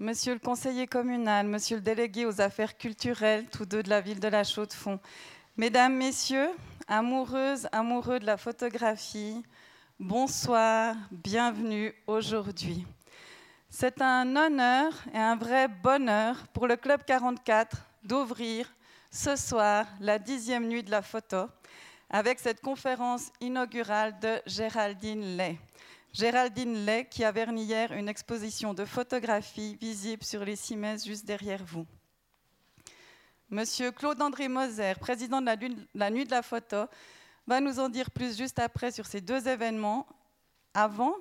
Monsieur le conseiller communal, monsieur le délégué aux affaires culturelles, tous deux de la ville de la Chaux-de-Fonds, mesdames, messieurs, amoureuses, amoureux de la photographie, bonsoir, bienvenue aujourd'hui. C'est un honneur et un vrai bonheur pour le Club 44 d'ouvrir ce soir la dixième nuit de la photo avec cette conférence inaugurale de Géraldine Lay. Géraldine Lay qui a verni hier une exposition de photographie visible sur les cimaises juste derrière vous. Monsieur Claude-André Moser, président de la, la Nuit de la Photo, va nous en dire plus juste après sur ces deux événements. Avant,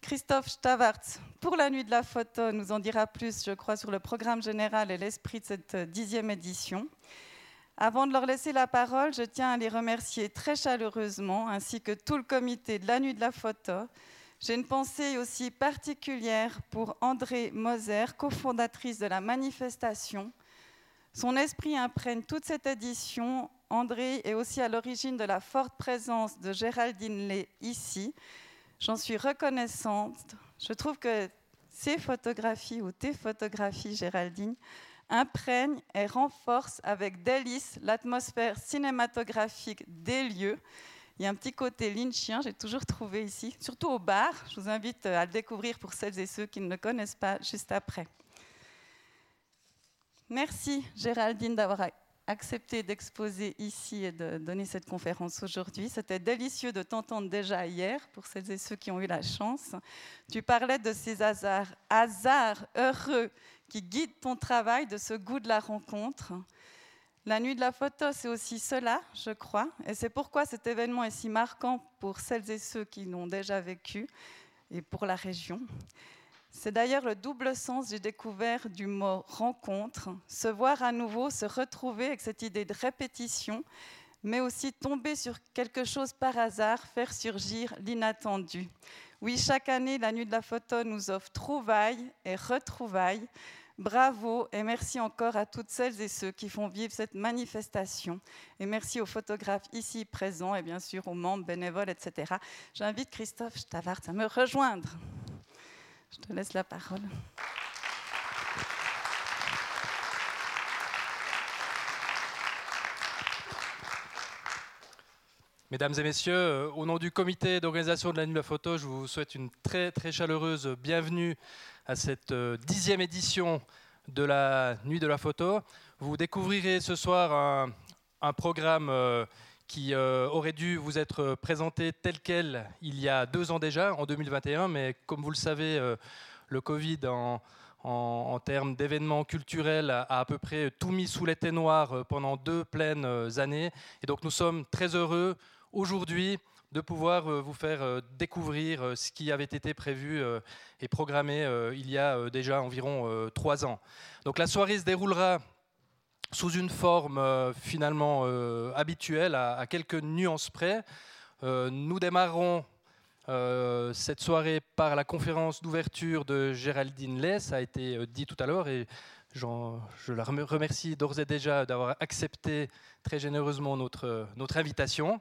Christophe Stavartz, pour la Nuit de la Photo, nous en dira plus, je crois, sur le programme général et l'esprit de cette dixième édition. Avant de leur laisser la parole, je tiens à les remercier très chaleureusement, ainsi que tout le comité de la Nuit de la Photo. J'ai une pensée aussi particulière pour André Moser, cofondatrice de la manifestation. Son esprit imprègne toute cette édition. André est aussi à l'origine de la forte présence de Géraldine Lay ici. J'en suis reconnaissante. Je trouve que ces photographies ou tes photographies, Géraldine, imprègne et renforce avec délice l'atmosphère cinématographique des lieux. Il y a un petit côté lynchien, j'ai toujours trouvé ici, surtout au bar. Je vous invite à le découvrir pour celles et ceux qui ne le connaissent pas juste après. Merci Géraldine d'avoir accepté d'exposer ici et de donner cette conférence aujourd'hui. C'était délicieux de t'entendre déjà hier, pour celles et ceux qui ont eu la chance. Tu parlais de ces hasards, hasards heureux qui guide ton travail, de ce goût de la rencontre. La nuit de la photo, c'est aussi cela, je crois, et c'est pourquoi cet événement est si marquant pour celles et ceux qui l'ont déjà vécu et pour la région. C'est d'ailleurs le double sens, j'ai découvert, du mot rencontre, se voir à nouveau, se retrouver avec cette idée de répétition, mais aussi tomber sur quelque chose par hasard, faire surgir l'inattendu. Oui, chaque année, la nuit de la photo nous offre trouvailles et retrouvailles, Bravo et merci encore à toutes celles et ceux qui font vivre cette manifestation. Et merci aux photographes ici présents et bien sûr aux membres bénévoles, etc. J'invite Christophe Stavart à me rejoindre. Je te laisse la parole. Mesdames et messieurs, euh, au nom du comité d'organisation de la Nuit de la Photo, je vous souhaite une très très chaleureuse bienvenue à cette euh, dixième édition de la Nuit de la Photo. Vous découvrirez ce soir un, programme euh, qui aurait dû vous être présenté tel quel il y a deux ans déjà, en 2021, mais comme vous le savez, le Covid en, termes d'événements culturels a à peu près tout mis sous l'été noir pendant deux pleines années. Et donc nous sommes très heureux aujourd'hui de pouvoir euh, vous faire euh, découvrir euh, ce qui avait été prévu et programmé il y a déjà environ trois ans. Donc la soirée se déroulera sous une forme finalement habituelle, à, quelques nuances près. nous démarrons cette soirée par la conférence d'ouverture de Géraldine Lay, ça a été dit tout à l'heure, et je la remercie d'ores et déjà d'avoir accepté très généreusement notre, notre invitation.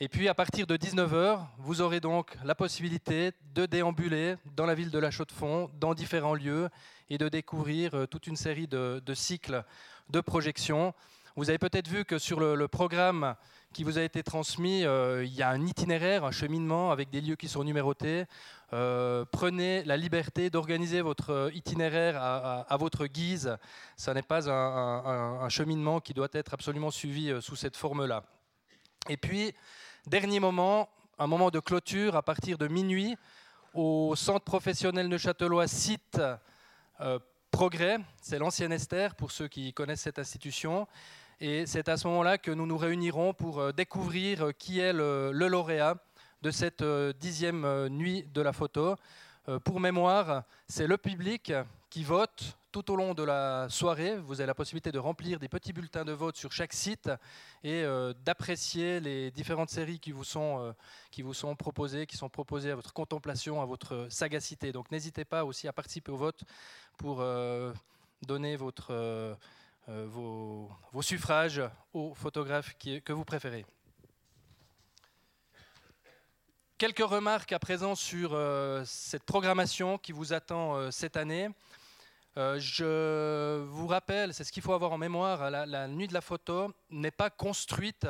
Et puis à partir de 19h, vous aurez donc la possibilité de déambuler dans la ville de la Chaux-de-Fonds, dans différents lieux, et de découvrir euh, toute une série de, cycles de projections. Vous avez peut-être vu que sur le, programme qui vous a été transmis, euh, il y a un itinéraire, un cheminement avec des lieux qui sont numérotés. Euh, prenez la liberté d'organiser votre itinéraire à, votre guise. Ce n'est pas un, cheminement qui doit être absolument suivi sous cette forme-là. Et puis, Dernier moment, un moment de clôture à partir de minuit au centre professionnel neuchâtelois site euh, Progrès. C'est l'ancienne Esther pour ceux qui connaissent cette institution. Et c'est à ce moment-là que nous nous réunirons pour euh, découvrir euh, qui est le, lauréat de cette dixième nuit de la photo. Pour mémoire, c'est le public qui vote tout au long de la soirée. Vous avez la possibilité de remplir des petits bulletins de vote sur chaque site et euh, d'apprécier les différentes séries qui vous, sont, euh, qui vous sont proposées, qui sont proposées à votre contemplation, à votre sagacité. Donc n'hésitez pas aussi à participer au vote pour euh, donner votre, vos, vos, suffrages aux photographes que vous préférez. Quelques remarques à présent sur cette programmation qui vous attend cette année. Euh, je vous rappelle, c'est ce qu'il faut avoir en mémoire, la, nuit de la photo n'est pas construite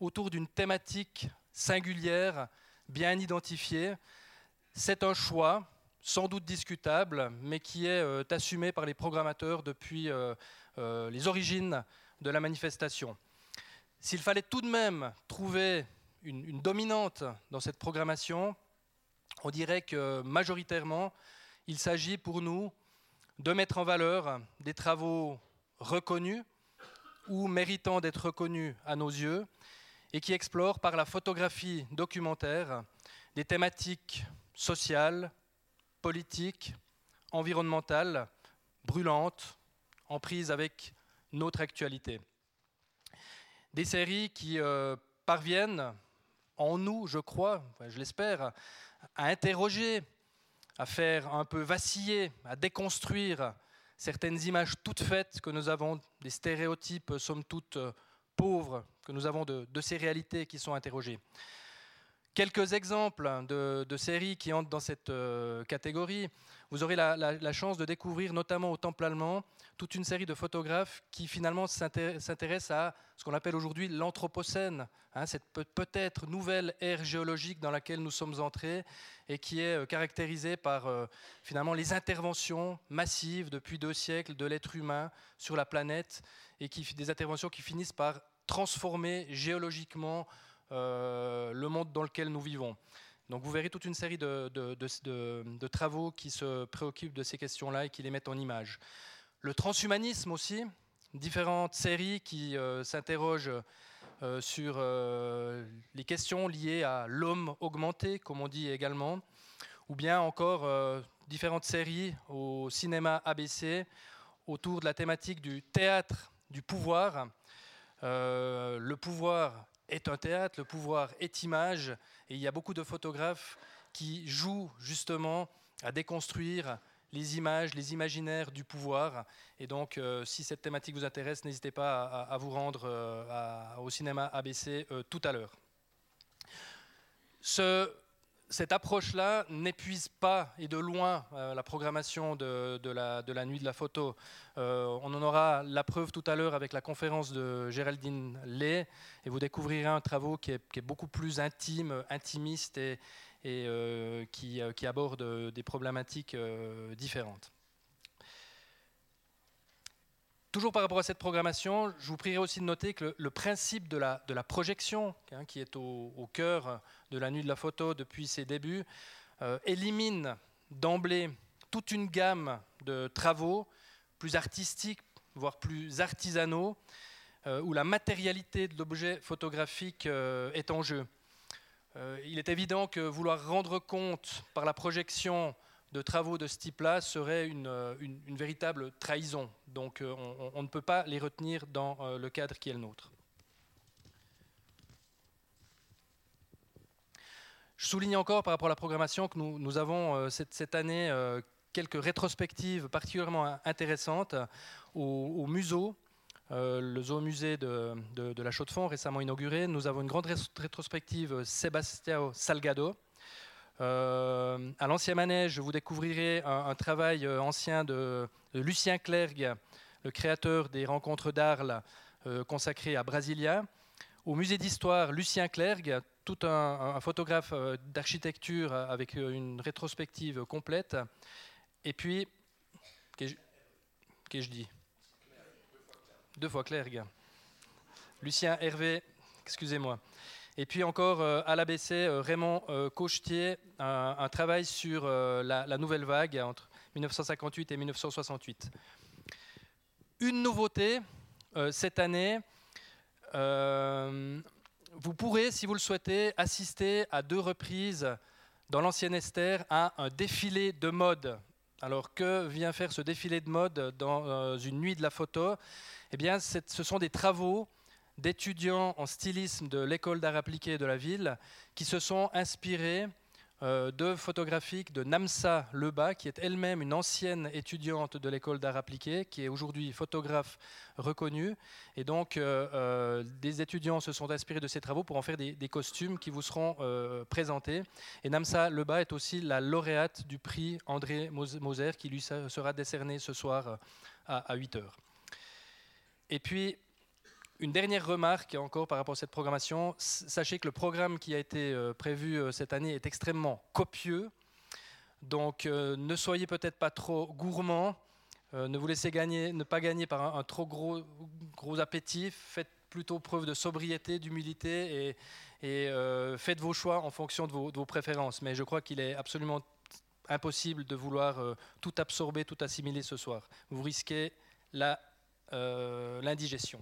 autour d'une thématique singulière, bien identifiée. C'est un choix, sans doute discutable, mais qui est euh, assumé par les programmateurs depuis euh, les origines de la manifestation. S'il fallait tout de même trouver une dominante dans cette programmation, on dirait que majoritairement, il s'agit pour nous de mettre en valeur des travaux reconnus ou méritant d'être reconnus à nos yeux et qui explorent par la photographie documentaire des thématiques sociales, politiques, environnementales, brûlantes, en prise avec notre actualité. Des séries qui euh, parviennent en nous, je crois, je l'espère, à interroger à faire un peu vaciller, à déconstruire certaines images toutes faites que nous avons, des stéréotypes somme toute euh, pauvres que nous avons de, ces réalités qui sont interrogées. Quelques exemples de, séries qui entrent dans cette euh, catégorie. Vous aurez la, chance de découvrir, notamment au Temple allemand, toute une série de photographes qui finalement s'intéressent à ce qu'on appelle aujourd'hui l'Anthropocène, hein, cette peut-être nouvelle ère géologique dans laquelle nous sommes entrés et qui est euh, caractérisée par euh, finalement les interventions massives depuis deux siècles de l'être humain sur la planète et qui, des interventions qui finissent par transformer géologiquement le monde dans lequel nous vivons. Donc vous verrez toute une série de, travaux qui se préoccupent de ces questions-là et qui les mettent en image. Le transhumanisme aussi, différentes séries qui euh, s'interrogent euh, sur les questions liées à l'homme augmenté, comme on dit également, ou bien encore différentes séries au cinéma ABC autour de la thématique du théâtre du pouvoir. le pouvoir est un théâtre, le pouvoir est image, et il y a beaucoup de photographes qui jouent justement à déconstruire les images, les imaginaires du pouvoir. Et donc, euh, si cette thématique vous intéresse, n'hésitez pas à, vous rendre euh, au cinéma ABC euh, tout à l'heure. Cette approche-là n'épuise pas et de loin euh, la programmation de, la, nuit de la photo. Euh, on en aura la preuve tout à l'heure avec la conférence de Géraldine Lay et vous découvrirez un travaux qui est, beaucoup plus intime, intimiste et, euh, qui, aborde des problématiques différentes. Toujours par rapport à cette programmation, je vous prierai aussi de noter que le, principe de la, projection, hein, qui est au, cœur de la nuit de la photo depuis ses débuts, euh, élimine d'emblée toute une gamme de travaux plus artistiques, voire plus artisanaux, euh, où la matérialité de l'objet photographique euh, est en jeu. il est évident que vouloir rendre compte par la projection de travaux de ce type-là serait une, euh, véritable trahison. Donc euh, on, ne peut pas les retenir dans euh, le cadre qui est le nôtre. Je souligne encore par rapport à la programmation que nous, avons cette, année quelques rétrospectives particulièrement intéressantes au, museau. le zoomusée de, de, de la Chaux-de-Fonds récemment inauguré. Nous avons une grande rétrospective Sebastião Salgado, euh, à l'ancien manège, vous découvrirez un, travail euh, ancien de, Lucien Clergue, le créateur des rencontres d'Arles euh, consacrées à Brasilia. Au musée d'histoire, Lucien Clergue, tout un, photographe d'architecture avec une rétrospective complète. Et puis, qu'est-ce que je dis Deux fois Clergue. Lucien Hervé, excusez-moi. Et puis encore euh, à l'ABC, euh, Raymond euh, Cochetier, un, travail sur la, nouvelle vague entre 1958 et 1968. Une nouveauté cette année, vous pourrez, si vous le souhaitez, assister à deux reprises dans l'ancienne Esther à un défilé de mode. Alors que vient faire ce défilé de mode dans une nuit de la photo? Eh bien, ce sont des travaux d'étudiants en stylisme de l'école d'art appliqué de la ville qui se sont inspirés euh, d'œuvres photographiques de Namsa Leba, qui est elle-même une ancienne étudiante de l'école d'art appliqué, qui est aujourd'hui photographe reconnue. Et donc, euh, euh, des étudiants se sont inspirés de ses travaux pour en faire des, costumes qui vous seront présentés. Et Namsa Leba est aussi la lauréate du prix André Moser, qui lui sera décerné ce soir à, à 8 heures. Et puis, une dernière remarque encore par rapport à cette programmation. Sachez que le programme qui a été euh, prévu euh, cette année est extrêmement copieux. Donc euh, ne soyez peut-être pas trop gourmand. ne vous laissez gagner, ne pas gagner par un, trop gros, gros appétit. Faites plutôt preuve de sobriété, d'humilité et, faites vos choix en fonction de vos préférences. Mais je crois qu'il est absolument impossible de vouloir tout absorber, tout assimiler ce soir. Vous risquez l'indigestion.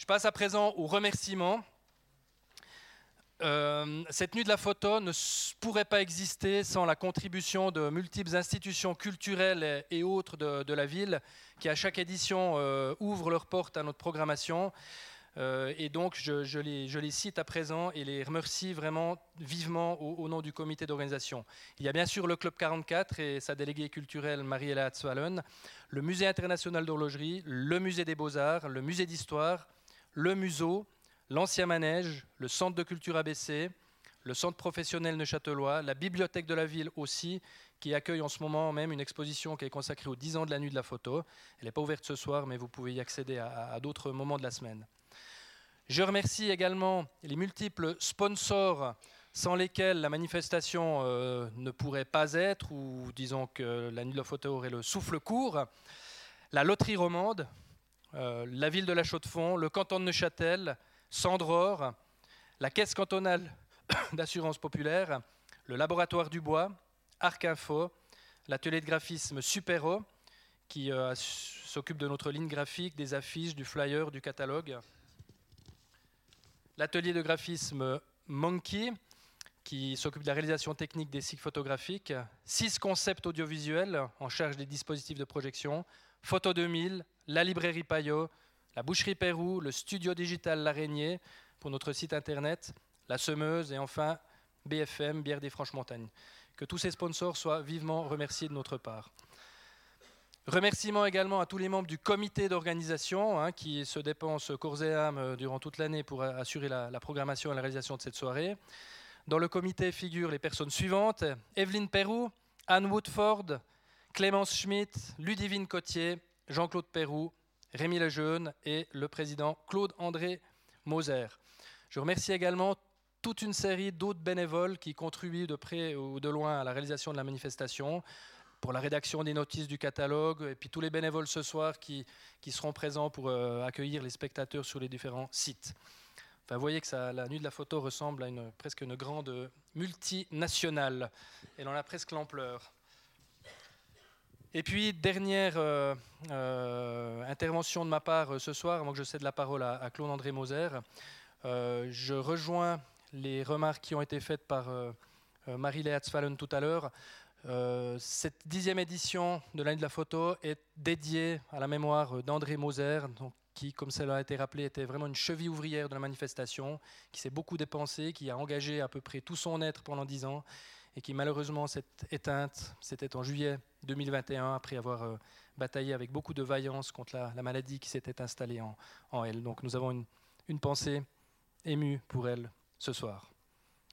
Je passe à présent aux remerciements. Euh, cette nuit de la photo ne pourrait pas exister sans la contribution de multiples institutions culturelles et autres de, la ville qui, à chaque édition, euh, ouvrent leurs portes à notre programmation. Euh, et donc, je, les, cite à présent et les remercie vraiment vivement au, nom du comité d'organisation. Il y a bien sûr le Club 44 et sa déléguée culturelle Marie-Hélène Hatzwallen, le Musée international d'horlogerie, le Musée des beaux-arts, le Musée d'histoire, le museau, l'ancien manège, le centre de culture ABC, le centre professionnel neuchâtelois, la bibliothèque de la ville aussi, qui accueille en ce moment même une exposition qui est consacrée aux 10 ans de la nuit de la photo. Elle n'est pas ouverte ce soir, mais vous pouvez y accéder à, d'autres moments de la semaine. Je remercie également les multiples sponsors sans lesquels la manifestation euh, ne pourrait pas être, ou disons que la nuit de la photo aurait le souffle court. La loterie romande, euh, la ville de la Chaux-de-Fonds, le canton de Neuchâtel, Sandror, la Caisse cantonale d'assurance populaire, le laboratoire du bois, Arc Info, l'atelier de graphisme Supero, qui euh, s'occupe de notre ligne graphique, des affiches, du flyer, du catalogue, l'atelier de graphisme Monkey, qui s'occupe de la réalisation technique des cycles photographiques, six concepts audiovisuels en charge des dispositifs de projection, Photo 2000, la librairie Payot, la boucherie Pérou, le studio digital L'Araignée pour notre site internet, la semeuse et enfin BFM, Bière des Franches-Montagnes. Que tous ces sponsors soient vivement remerciés de notre part. Remerciements également à tous les membres du comité d'organisation hein, qui se dépensent corps et âme euh, durant toute l'année pour assurer la, programmation et la réalisation de cette soirée. Dans le comité figurent les personnes suivantes Evelyne Perrou, Anne Woodford, Clémence Schmitt, Ludivine Cotier, Jean-Claude Perrou, Rémi Lejeune et le président Claude-André Moser. Je remercie également toute une série d'autres bénévoles qui contribuent de près ou de loin à la réalisation de la manifestation, pour la rédaction des notices du catalogue, et puis tous les bénévoles ce soir qui, seront présents pour euh, accueillir les spectateurs sur les différents sites. Enfin, vous voyez que la nuit de la photo ressemble à presque une grande multinationale. Elle en a presque l'ampleur. Et puis, dernière euh, euh, intervention de ma part euh, ce soir, avant que je cède la parole à, Claude-André Moser. je rejoins les remarques qui ont été faites par Marie-Léa Fallen tout à l'heure. cette dixième édition de l'année de la photo est dédiée à la mémoire d'André Moser, qui, comme cela a été rappelé, était vraiment une cheville ouvrière de la manifestation, qui s'est beaucoup dépensé, qui a engagé à peu près tout son être pendant dix ans et qui malheureusement s'est éteinte. C'était en juillet 2021, après avoir euh, bataillé avec beaucoup de vaillance contre la, maladie qui s'était installée en, elle. Donc nous avons une, pensée émue pour elle ce soir.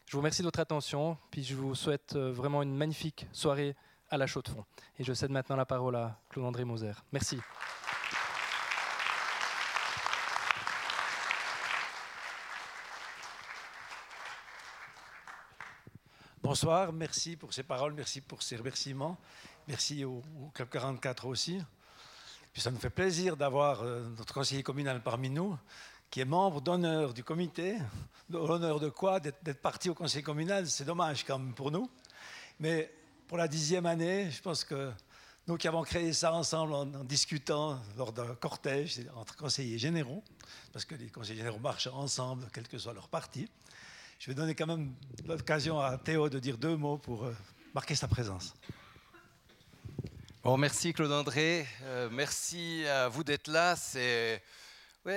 Je vous remercie de votre attention, puis je vous souhaite euh, vraiment une magnifique soirée à la chaux de fond. Et je cède maintenant la parole à Claude-André Moser. Merci. Bonsoir, merci pour ces paroles, merci pour ces remerciements. Merci au, Club 44 aussi. Ça nous fait plaisir d'avoir euh, notre conseiller communal parmi nous, qui est membre d'honneur du comité. L'honneur de quoi? D'être parti au conseil communal, c'est dommage quand même pour nous. Mais pour la dixième année, je pense que nous qui avons créé ça ensemble en, en discutant lors d'un cortège entre conseillers généraux, parce que les conseillers généraux marchent ensemble, quel que soit leur parti, je vais donner quand même l'occasion à Théo de dire deux mots pour euh, marquer sa présence. Bon, merci Claude-André. Euh, merci à vous d'être là. C'est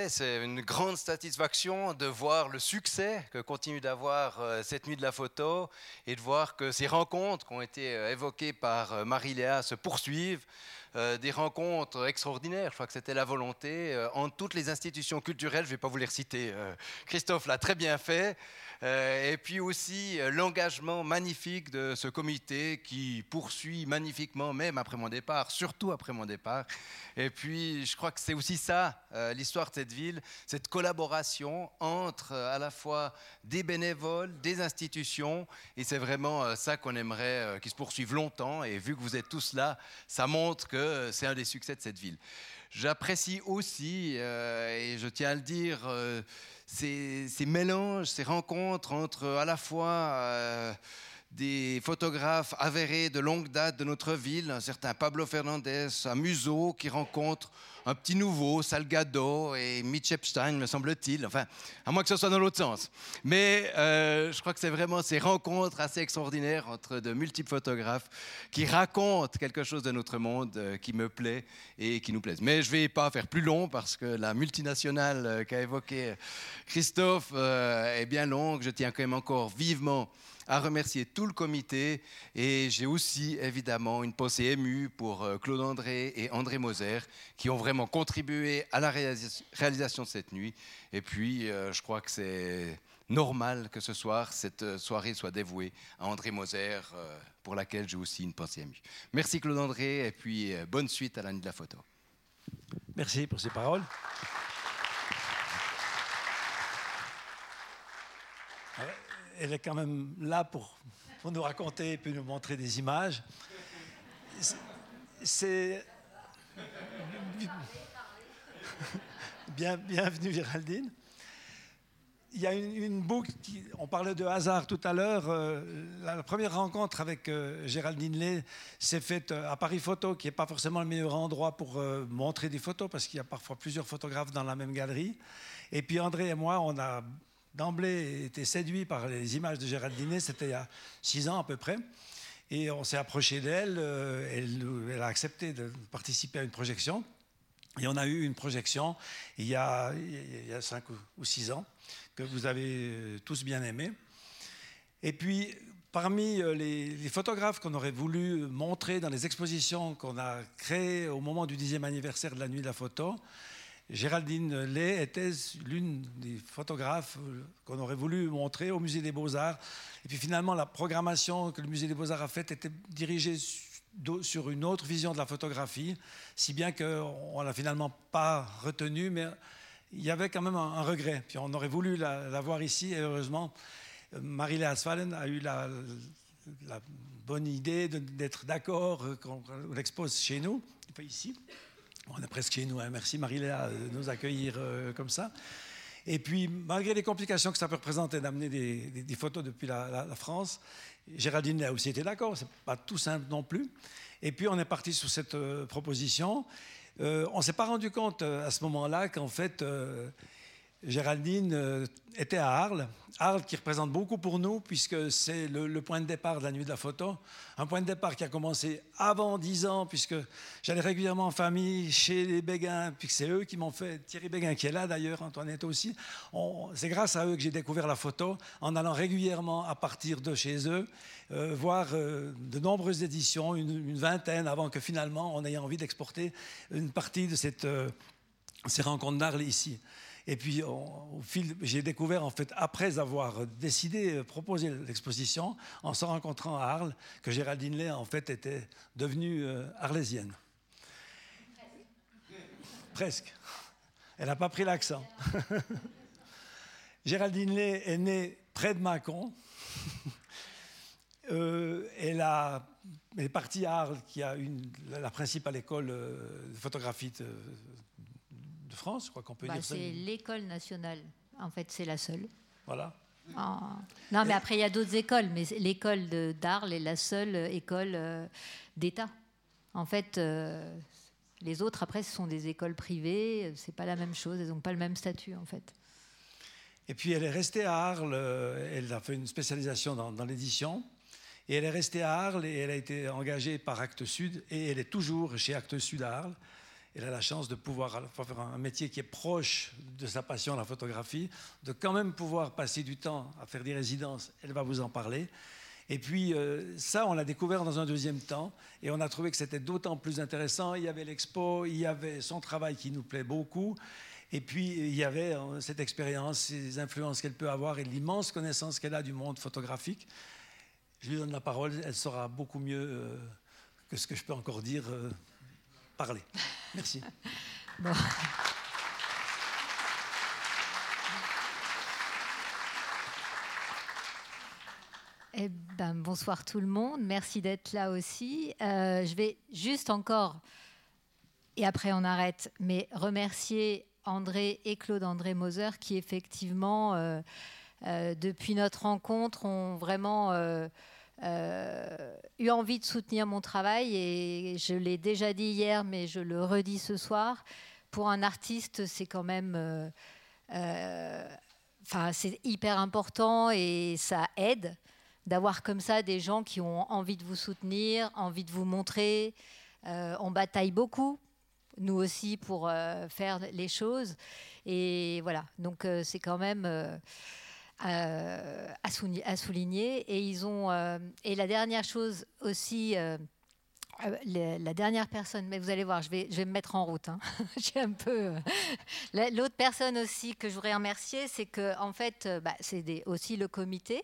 c'est une grande satisfaction de voir le succès que continue d'avoir euh, cette nuit de la photo et de voir que ces rencontres qui ont été évoquées par Marie-Léa se poursuivent. des rencontres extraordinaires. Je crois que c'était la volonté en toutes les institutions culturelles. Je ne vais pas vous les reciter. Christophe l'a très bien fait. Euh, et puis aussi euh, l'engagement magnifique de ce comité qui poursuit magnifiquement, même après mon départ, surtout après mon départ. Et puis je crois que c'est aussi ça, euh, l'histoire de cette ville, cette collaboration entre à la fois des bénévoles, des institutions, et c'est vraiment ça qu'on aimerait qu'il se poursuive longtemps. Et vu que vous êtes tous là, ça montre que c'est un des succès de cette ville. J'apprécie aussi, et je tiens à le dire, ces, mélanges, ces rencontres entre à la fois euh, des photographes avérés de longue date de notre ville, un certain Pablo Fernandez, un museau qui rencontre un petit nouveau, Salgado et Mitch Epstein, me semble-t-il. Enfin, à moins que ce soit dans l'autre sens. Mais euh, je crois que c'est vraiment ces rencontres assez extraordinaires entre de multiples photographes qui racontent quelque chose de notre monde euh, qui me plaît et qui nous plaise. Mais je ne vais pas faire plus long parce que la multinationale euh, qu'a évoquée Christophe est bien longue. Je tiens quand même encore vivement à remercier tout le comité et j'ai aussi évidemment une pensée émue pour euh, Claude André et André Moser qui ont vraiment contribué à la réalisation de cette nuit. Et puis, euh, je crois que c'est normal que ce soir, cette euh, soirée soit dévouée à André Moser, pour laquelle j'ai aussi une pensée émue. Merci Claude André, et puis bonne suite à la nuit de la photo. Merci pour ces paroles. Elle est quand même là pour, nous raconter et puis nous montrer des images. C'est. Bien, bienvenue Géraldine. Il y a une, boucle, on parlait de hasard tout à l'heure. Euh, la, première rencontre avec euh, Géraldine Lay s'est faite euh, à Paris Photo, qui n'est pas forcément le meilleur endroit pour montrer des photos, parce qu'il y a parfois plusieurs photographes dans la même galerie. Et puis André et moi, on a d'emblée été séduit par les images de Géraldine. C'était il y a six ans à peu près. Et on s'est approché d'elle. Euh, elle, a accepté de participer à une projection. Et on a eu une projection il y a, cinq ou six ans que vous avez tous bien aimé. Et puis, parmi euh, les photographes qu'on aurait voulu montrer dans les expositions qu'on a créées au moment du dixième anniversaire de la Nuit de la Photo, Géraldine Lay était l'une des photographes qu'on aurait voulu montrer au Musée des Beaux-Arts. Et puis finalement, la programmation que le Musée des Beaux-Arts a faite était dirigée sur une autre vision de la photographie, si bien qu'on ne l'a finalement pas retenue, mais il y avait quand même un, regret. Puis on aurait voulu la, voir ici, et heureusement, Marie-Léa Asfallen a eu la, bonne idée d'être d'accord qu'on l'expose chez nous, pas ici. On est presque chez nous. Hein. Merci Marie-Léa de nous accueillir euh, comme ça. Et puis, malgré les complications que ça peut représenter d'amener des, photos depuis la, France, Géraldine a aussi été d'accord. C'est pas tout simple non plus. Et puis, on est parti sur cette euh, proposition. Euh, on s'est pas rendu compte à ce moment-là qu'en fait, Géraldine euh, était à Arles. Arles qui représente beaucoup pour nous, puisque c'est le, point de départ de la nuit de la photo. Un point de départ qui a commencé avant 10 ans, puisque j'allais régulièrement en famille chez les Béguins, puis c'est eux qui m'ont fait, Thierry Béguin qui est là d'ailleurs, Antoinette aussi. C'est grâce à eux que j'ai découvert la photo, en allant régulièrement à partir de chez eux, euh, voir euh, de nombreuses éditions, une, vingtaine, avant que finalement on ait envie d'exporter une partie de cette, ces rencontres d'Arles ici. Et puis, au fil, j'ai découvert, en fait, après avoir décidé, euh, proposer l'exposition, en se rencontrant à Arles, que Géraldine Lay, en fait, était devenue euh, arlésienne. Presque. Elle n'a pas pris l'accent. Géraldine Lay est née près de Mâcon. Euh, elle, a, est partie à Arles, qui a une, la principale école de photographie de France, je crois qu'on peut bah, dire ça. C'est l'école nationale, en fait, c'est la seule. Voilà. Non, mais après, il y a d'autres écoles, mais l'école d'Arles est la seule école euh, d'État. En fait, euh, les autres, après, ce sont des écoles privées, c'est pas la même chose, elles n'ont pas le même statut, en fait. Et puis, elle est restée à Arles, euh, elle a fait une spécialisation dans, dans l'édition, et elle est restée à Arles, et elle a été engagée par Actes Sud, et elle est toujours chez Actes Sud à Arles. Elle a la chance de pouvoir faire un métier qui est proche de sa passion, la photographie, de quand même pouvoir passer du temps à faire des résidences. Elle va vous en parler. Et puis euh, ça, on l'a découvert dans un deuxième temps et on a trouvé que c'était d'autant plus intéressant. Il y avait l'expo, il y avait son travail qui nous plaît beaucoup. Et puis il y avait euh, cette expérience, ces influences qu'elle peut avoir et l'immense connaissance qu'elle a du monde photographique. Je lui donne la parole, elle saura beaucoup mieux euh, que ce que je peux encore dire Merci. Eh ben, bonsoir tout le monde, merci d'être là aussi. Euh, je vais juste encore, et après on arrête, mais remercier André et Claude-André Moser qui effectivement, euh, euh, depuis notre rencontre, ont vraiment eu envie de soutenir mon travail et je l'ai déjà dit hier, mais je le redis ce soir. Pour un artiste, c'est quand même, enfin, c'est hyper important et ça aide d'avoir comme ça des gens qui ont envie de vous soutenir, envie de vous montrer. Euh, on bataille beaucoup, nous aussi, pour euh, faire les choses. Et voilà, donc euh, c'est quand même à, souligner. Et ils ont. et la dernière chose aussi. la dernière personne, mais vous allez voir, je vais, je vais me mettre en route. Hein. J'ai un peu. L'autre personne aussi que je voudrais remercier, c'est que en fait, bah, c'est aussi le comité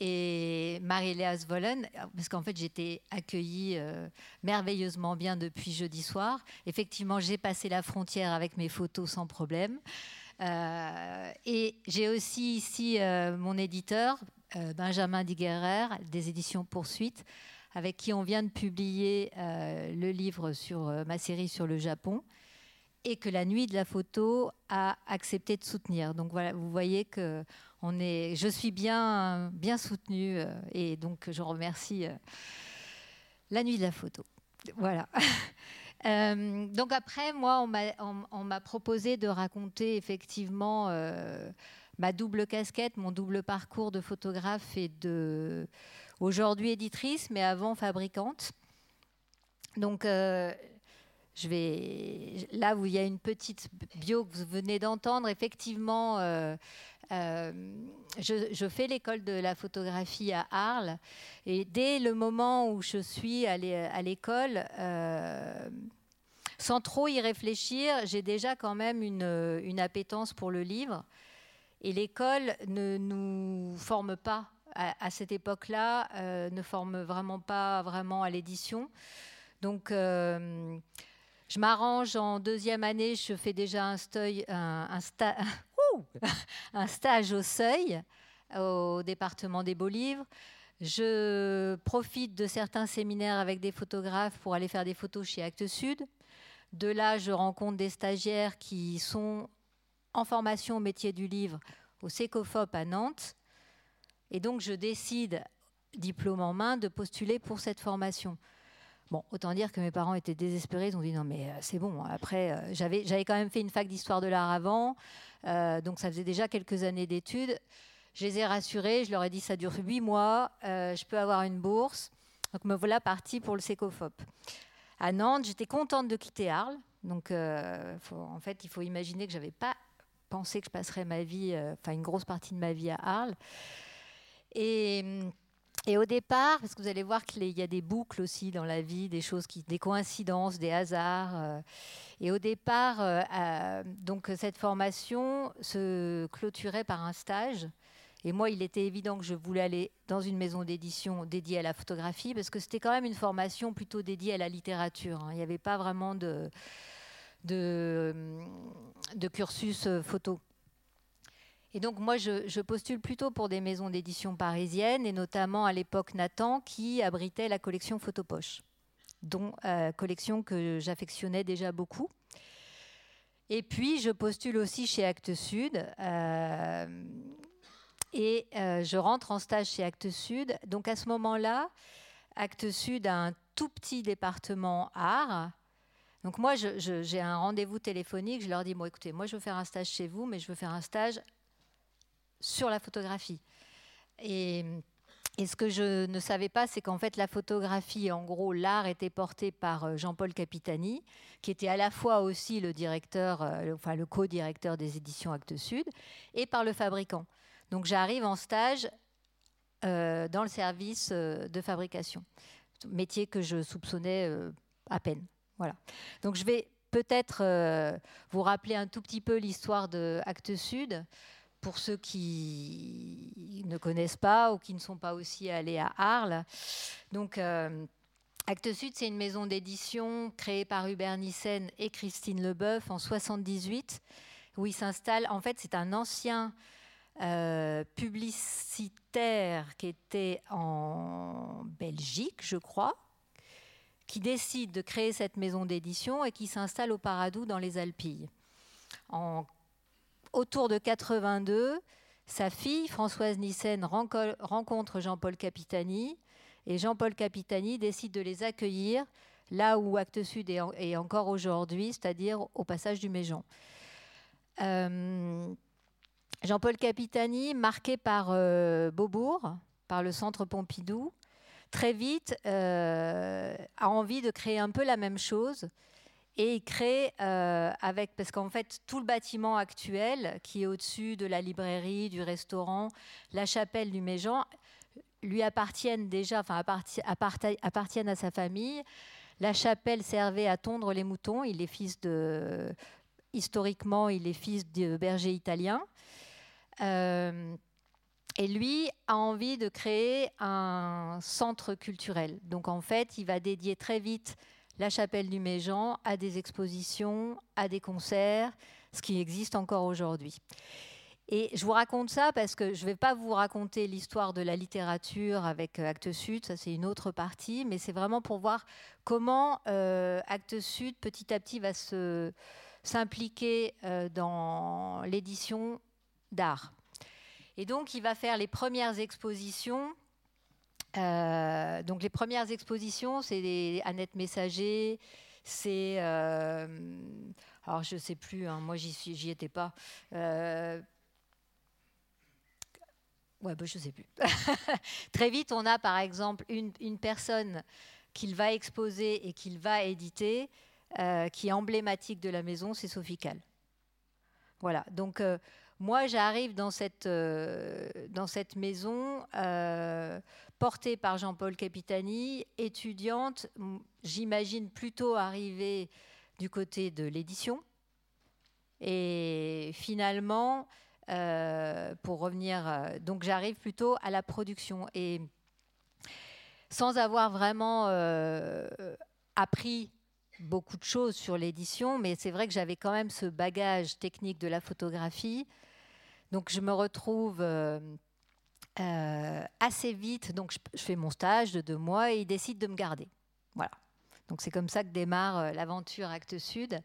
et Marie-Léa Vollen, parce qu'en fait j'étais accueillie euh, merveilleusement bien depuis jeudi soir. Effectivement, j'ai passé la frontière avec mes photos sans problème. Euh, et j'ai aussi ici euh, mon éditeur, Benjamin Diguerrer, des éditions Poursuite, avec qui on vient de publier le livre sur ma série sur le Japon et que la nuit de la photo a accepté de soutenir. Donc voilà, vous voyez que on est, je suis bien, bien soutenue euh, et donc je remercie euh, la nuit de la photo. Voilà. Euh, donc après, moi, on m'a proposé de raconter effectivement ma double casquette, mon double parcours de photographe et de aujourd'hui éditrice, mais avant fabricante. Donc je vais là où il y a une petite bio que vous venez d'entendre, effectivement, euh, euh, je, fais l'école de la photographie à Arles et dès le moment où je suis à l'école, euh, sans trop y réfléchir, j'ai déjà quand même une, une, appétence pour le livre. Et l'école ne nous forme pas à, cette époque-là, ne forme vraiment pas vraiment à l'édition. Donc je m'arrange en deuxième année, je fais déjà un, stage au seuil, au département des beaux livres. Je profite de certains séminaires avec des photographes pour aller faire des photos chez Actes Sud. De là, je rencontre des stagiaires qui sont en formation au métier du livre au SECOFOP à Nantes. Et donc, je décide, diplôme en main, de postuler pour cette formation. Bon, autant dire que mes parents étaient désespérés. Ils ont dit non, mais euh, c'est bon. Après, euh, j'avais, quand même fait une fac d'histoire de l'art avant, euh, donc ça faisait déjà quelques années d'études. Je les ai rassurés. Je leur ai dit ça dure huit mois. je peux avoir une bourse. Donc me voilà partie pour le Sécofop. À Nantes, j'étais contente de quitter Arles. Donc, en fait, il faut imaginer que j'avais pas pensé que je passerais ma vie, enfin une grosse partie de ma vie à Arles. Et hum, et au départ, parce que vous allez voir qu'il y a des boucles aussi dans la vie, des choses des coïncidences, des hasards. Euh. et au départ, euh, donc cette formation se clôturait par un stage. Et moi, il était évident que je voulais aller dans une maison d'édition dédiée à la photographie, parce que c'était quand même une formation plutôt dédiée à la littérature. Hein. Il n'y avait pas vraiment de, cursus euh, photo. Et donc moi, je, postule plutôt pour des maisons d'édition parisiennes, et notamment à l'époque Nathan, qui abritait la collection Photopoche, dont euh, collection que j'affectionnais déjà beaucoup. Et puis, je postule aussi chez Actes Sud. Euh, et euh, je rentre en stage chez Actes Sud. Donc à ce moment-là, Actes Sud a un tout petit département art. Donc moi, j'ai un rendez-vous téléphonique. Je leur dis, bon, écoutez, moi, je veux faire un stage chez vous, mais je veux faire un stage sur la photographie. Et ce que je ne savais pas, c'est qu'en fait, la photographie, en gros, l'art était porté par euh, Jean-Paul Capitani, qui était à la fois aussi le directeur, euh, enfin le co-directeur des éditions Actes Sud, et par le fabricant. Donc j'arrive en stage euh, dans le service de fabrication, métier que je soupçonnais à peine. Voilà. Donc je vais peut-être vous rappeler un tout petit peu l'histoire de Actes Sud pour ceux qui ne connaissent pas ou qui ne sont pas aussi allés à Arles. Donc, euh, Actes Sud, c'est une maison d'édition créée par Hubert Nissen et Christine Leboeuf en 78, où il s'installe. En fait, c'est un ancien euh, publicitaire qui était en Belgique, je crois, qui décide de créer cette maison d'édition et qui s'installe au Paradou dans les Alpilles. En autour de 82, sa fille, Françoise Nissen, rencontre Jean-Paul Capitani et Jean-Paul Capitani décide de les accueillir là où Actes Sud est, encore aujourd'hui, c'est-à-dire au passage du Méjean. Euh, Jean-Paul Capitani, marqué par euh, Beaubourg, par le centre Pompidou, très vite euh, a envie de créer un peu la même chose et il crée euh, avec, parce qu'en fait, tout le bâtiment actuel qui est au-dessus de la librairie, du restaurant, la chapelle du Méjean, lui appartiennent déjà, enfin appartiennent à sa famille. La chapelle servait à tondre les moutons. Il est fils de, historiquement, il est fils de berger italien. Euh, et lui a envie de créer un centre culturel. Donc en fait, il va dédier très vite la chapelle du Méjean a des expositions, a des concerts, ce qui existe encore aujourd'hui. Et je vous raconte ça parce que je ne vais pas vous raconter l'histoire de la littérature avec euh, Actes Sud, ça c'est une autre partie, mais c'est vraiment pour voir comment euh, Actes Sud petit à petit va se s'impliquer euh, dans l'édition d'art. Et donc il va faire les premières expositions euh, donc les premières expositions, c'est Annette Messager, c'est... Euh, alors je ne sais plus, hein, moi j'y étais pas. Euh, ouais, bah, je ne sais plus. Très vite, on a par exemple une, une personne qu'il va exposer et qu'il va éditer, qui est emblématique de la maison, c'est Sophie Cal. Voilà, donc moi j'arrive dans, cette dans cette maison portée par Jean-Paul Capitani, étudiante, j'imagine plutôt arrivée du côté de l'édition. Et finalement, euh, pour revenir, euh, donc j'arrive plutôt à la production. Et sans avoir vraiment euh, appris beaucoup de choses sur l'édition, mais c'est vrai que j'avais quand même ce bagage technique de la photographie. Donc je me retrouve euh, assez vite, donc je, fais mon stage de deux mois et il décide de me garder. Voilà. Donc c'est comme ça que démarre euh, l'aventure Actes Sud.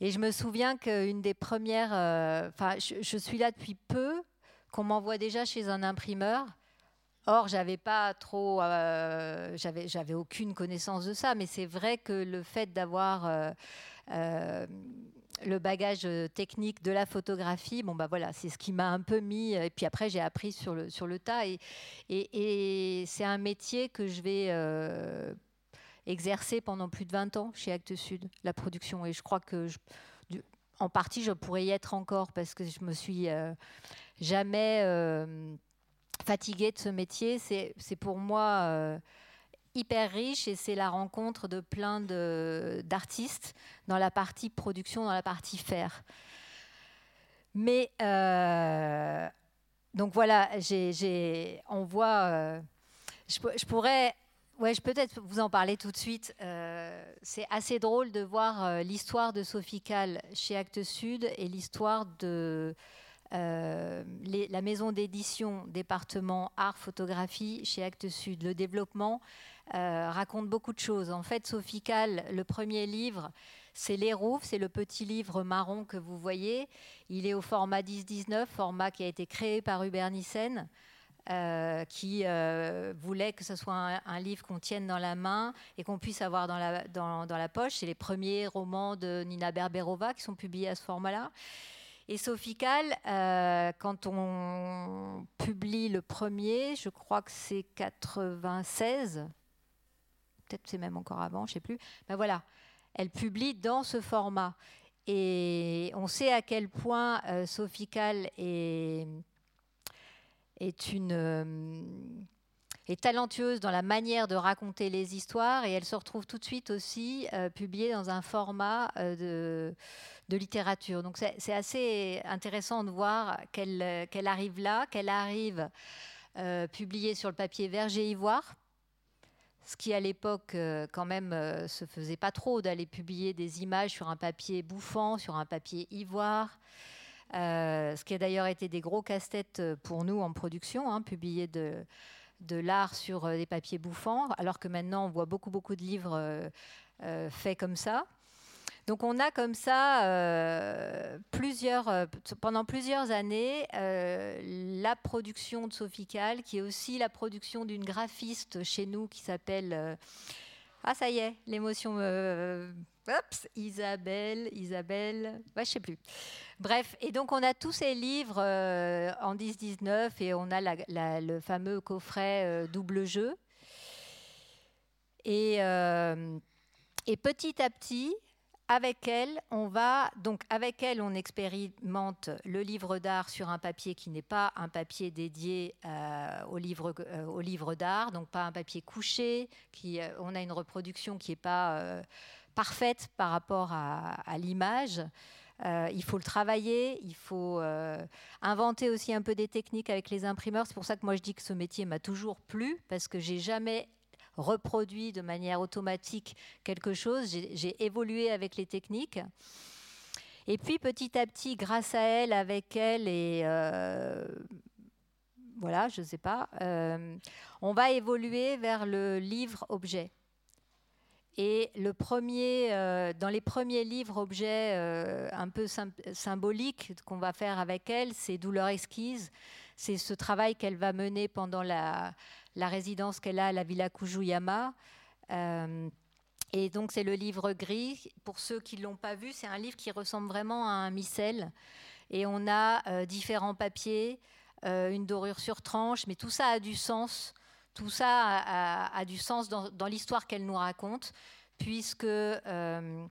Et je me souviens qu'une des premières, euh, enfin, je, suis là depuis peu, qu'on m'envoie déjà chez un imprimeur. Or, j'avais pas trop, j'avais, j'avais aucune connaissance de ça, mais c'est vrai que le fait d'avoir le bagage euh, technique de la photographie, bon bah voilà, c'est ce qui m'a un peu mis. Et puis après, j'ai appris sur le, sur le tas. Et, c'est un métier que je vais euh, exercer pendant plus de 20 ans chez Actes Sud, la production. Et je crois que, en partie, je pourrais y être encore parce que je me suis euh, jamais fatiguée de ce métier. C'est pour moi hyper riche et c'est la rencontre de plein d'artistes dans la partie production, dans la partie faire. Mais euh, donc voilà, on voit, euh, je, pourrais, ouais, je peut-être vous en parler tout de suite. Euh, c'est assez drôle de voir l'histoire de Sophie Cal chez Actes Sud et l'histoire de la maison d'édition département art photographie chez Actes Sud, le développement euh, raconte beaucoup de choses. En fait, Sophie Cal, le premier livre, c'est Les Rouves, c'est le petit livre marron que vous voyez. Il est au format 10-19, format qui a été créé par Hubert Nissen. Euh, qui euh, voulait que ce soit un, livre qu'on tienne dans la main et qu'on puisse avoir dans la, dans, dans la poche. C'est les premiers romans de Nina Berberova qui sont publiés à ce format-là. Et Sophical, euh, quand on publie le premier, je crois que c'est 96, peut-être c'est même encore avant, je ne sais plus. Ben voilà, elle publie dans ce format. Et on sait à quel point euh, Sophical euh, est talentueuse dans la manière de raconter les histoires et elle se retrouve tout de suite aussi euh, publiée dans un format de, de, littérature. Donc c'est assez intéressant de voir qu'elle arrive là, qu'elle arrive publiée sur le papier verger ivoire ce qui à l'époque quand même se faisait pas trop d'aller publier des images sur un papier bouffant, sur un papier ivoire. Euh, ce qui a d'ailleurs été des gros casse-têtes euh, pour nous en production, hein, publier de, l'art sur euh, des papiers bouffants, alors que maintenant on voit beaucoup, beaucoup de livres faits comme ça. Donc on a comme ça plusieurs, pendant plusieurs années la production de Sophical, qui est aussi la production d'une graphiste chez nous qui s'appelle ah ça y est, l'émotion Isabelle, Isabelle, ouais, je sais plus. Bref, et donc on a tous ces livres euh, en 10-19 et on a le fameux coffret euh, double jeu. Euh, et, petit à petit, avec elle, on va donc avec elle, on expérimente le livre d'art sur un papier qui n'est pas un papier dédié au livre au livre d'art, donc pas un papier couché. Qui, on a une reproduction qui n'est pas parfaite par rapport à, l'image. Euh, il faut le travailler, il faut euh, inventer aussi un peu des techniques avec les imprimeurs. C'est pour ça que moi je dis que ce métier m'a toujours plu parce que j'ai jamais reproduit de manière automatique quelque chose. J'ai évolué avec les techniques. Et puis petit à petit, grâce à elle, avec elle et euh, voilà, je ne sais pas, on va évoluer vers le livre objet. Et le premier, euh, dans les premiers livres objets euh, un peu symboliques qu'on va faire avec elle, c'est Douleur esquise. C'est ce travail qu'elle va mener pendant la, résidence qu'elle a à la Villa Kujuyama. Euh, et donc c'est le livre gris. Pour ceux qui ne l'ont pas vu, c'est un livre qui ressemble vraiment à un missel. Et on a différents papiers, une dorure sur tranche, mais tout ça a du sens tout ça a, du sens dans, l'histoire qu'elle nous raconte, puisque euh,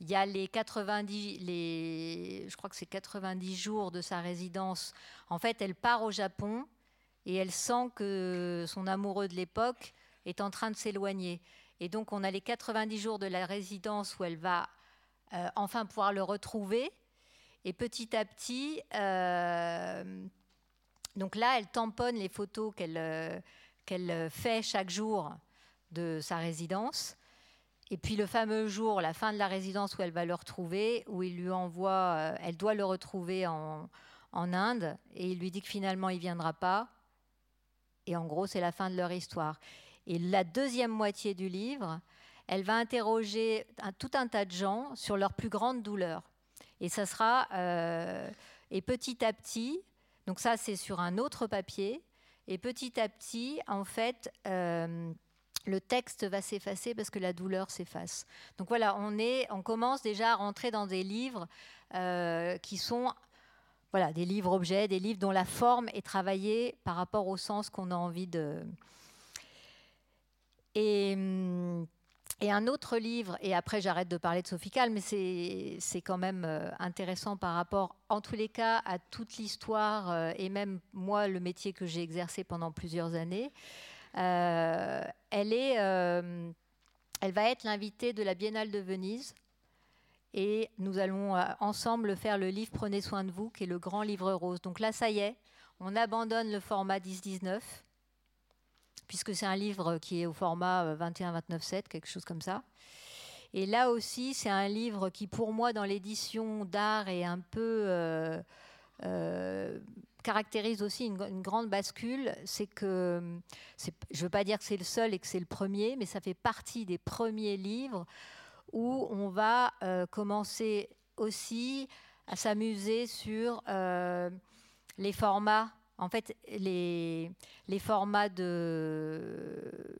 il y a les 90, les, je crois que c'est 90 jours de sa résidence. En fait, elle part au Japon et elle sent que son amoureux de l'époque est en train de s'éloigner. Et donc, on a les 90 jours de la résidence où elle va euh, enfin pouvoir le retrouver. Et petit à petit, euh, donc là, elle tamponne les photos qu'elle qu'elle euh, fait chaque jour de sa résidence. Et puis le fameux jour, la fin de la résidence où elle va le retrouver, où il lui envoie, euh, elle doit le retrouver en, en Inde, et il lui dit que finalement il viendra pas. Et en gros, c'est la fin de leur histoire. Et la deuxième moitié du livre, elle va interroger tout un tas de gens sur leur plus grande douleur. Et ça sera, euh, et petit à petit, donc ça c'est sur un autre papier, et petit à petit, en fait, euh, le texte va s'effacer parce que la douleur s'efface. Donc voilà, on, est, on commence déjà à rentrer dans des livres euh, qui sont voilà, des livres objets, des livres dont la forme est travaillée par rapport au sens qu'on a envie de. Et. Hum, un autre livre, et après j'arrête de parler de Sophie Cal, mais c'est quand même euh, intéressant par rapport, en tous les cas, à toute l'histoire euh, et même moi, le métier que j'ai exercé pendant plusieurs années. Euh, elle, est, elle va être l'invitée de la Biennale de Venise. Et nous allons ensemble faire le livre Prenez soin de vous, qui est le grand livre rose. Donc là, ça y est, on abandonne le format 10-19 puisque c'est un livre qui est au format 21-29-7, euh, quelque chose comme ça. Et là aussi, c'est un livre qui, pour moi, dans l'édition d'art, est un peu euh, euh, caractérise aussi une, grande bascule. C'est que, je ne veux pas dire que c'est le seul et que c'est le premier, mais ça fait partie des premiers livres où on va commencer aussi à s'amuser sur les formats en fait, les, les formats de,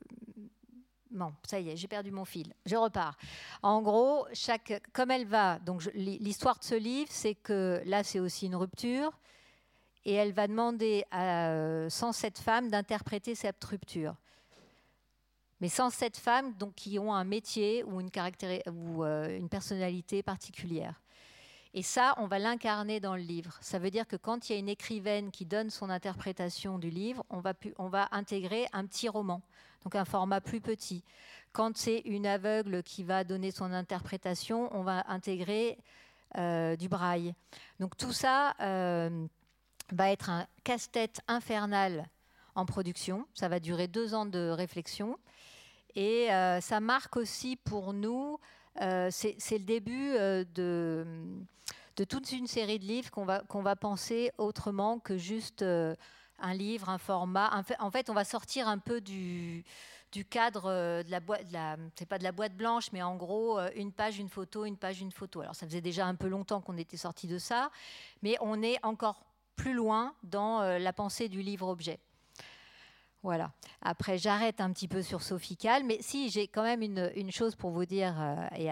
non, ça y est, j'ai perdu mon fil. Je repars. En gros, chaque, comme elle va, donc l'histoire de ce livre, c'est que là, c'est aussi une rupture, et elle va demander à 107 euh, femmes d'interpréter cette rupture. Mais 107 femmes donc, qui ont un métier ou une, ou, euh, une personnalité particulière. Et ça, on va l'incarner dans le livre. Ça veut dire que quand il y a une écrivaine qui donne son interprétation du livre, on va, on va intégrer un petit roman, donc un format plus petit. Quand c'est une aveugle qui va donner son interprétation, on va intégrer euh, du braille. Donc tout ça euh, va être un casse-tête infernal en production. Ça va durer deux ans de réflexion. Et euh, ça marque aussi pour nous, c'est le début de de toute une série de livres qu'on va, penser autrement que juste euh, un livre, un format. En fait, on va sortir un peu du, du cadre euh, de la boîte, c'est pas de la boîte blanche, mais en gros, euh, une page, une photo, une page, une photo. Alors, ça faisait déjà un peu longtemps qu'on était sorti de ça, mais on est encore plus loin dans la pensée du livre-objet. Voilà. Après, j'arrête un petit peu sur Sophie Cal, mais si, j'ai quand même une, chose pour vous dire, et,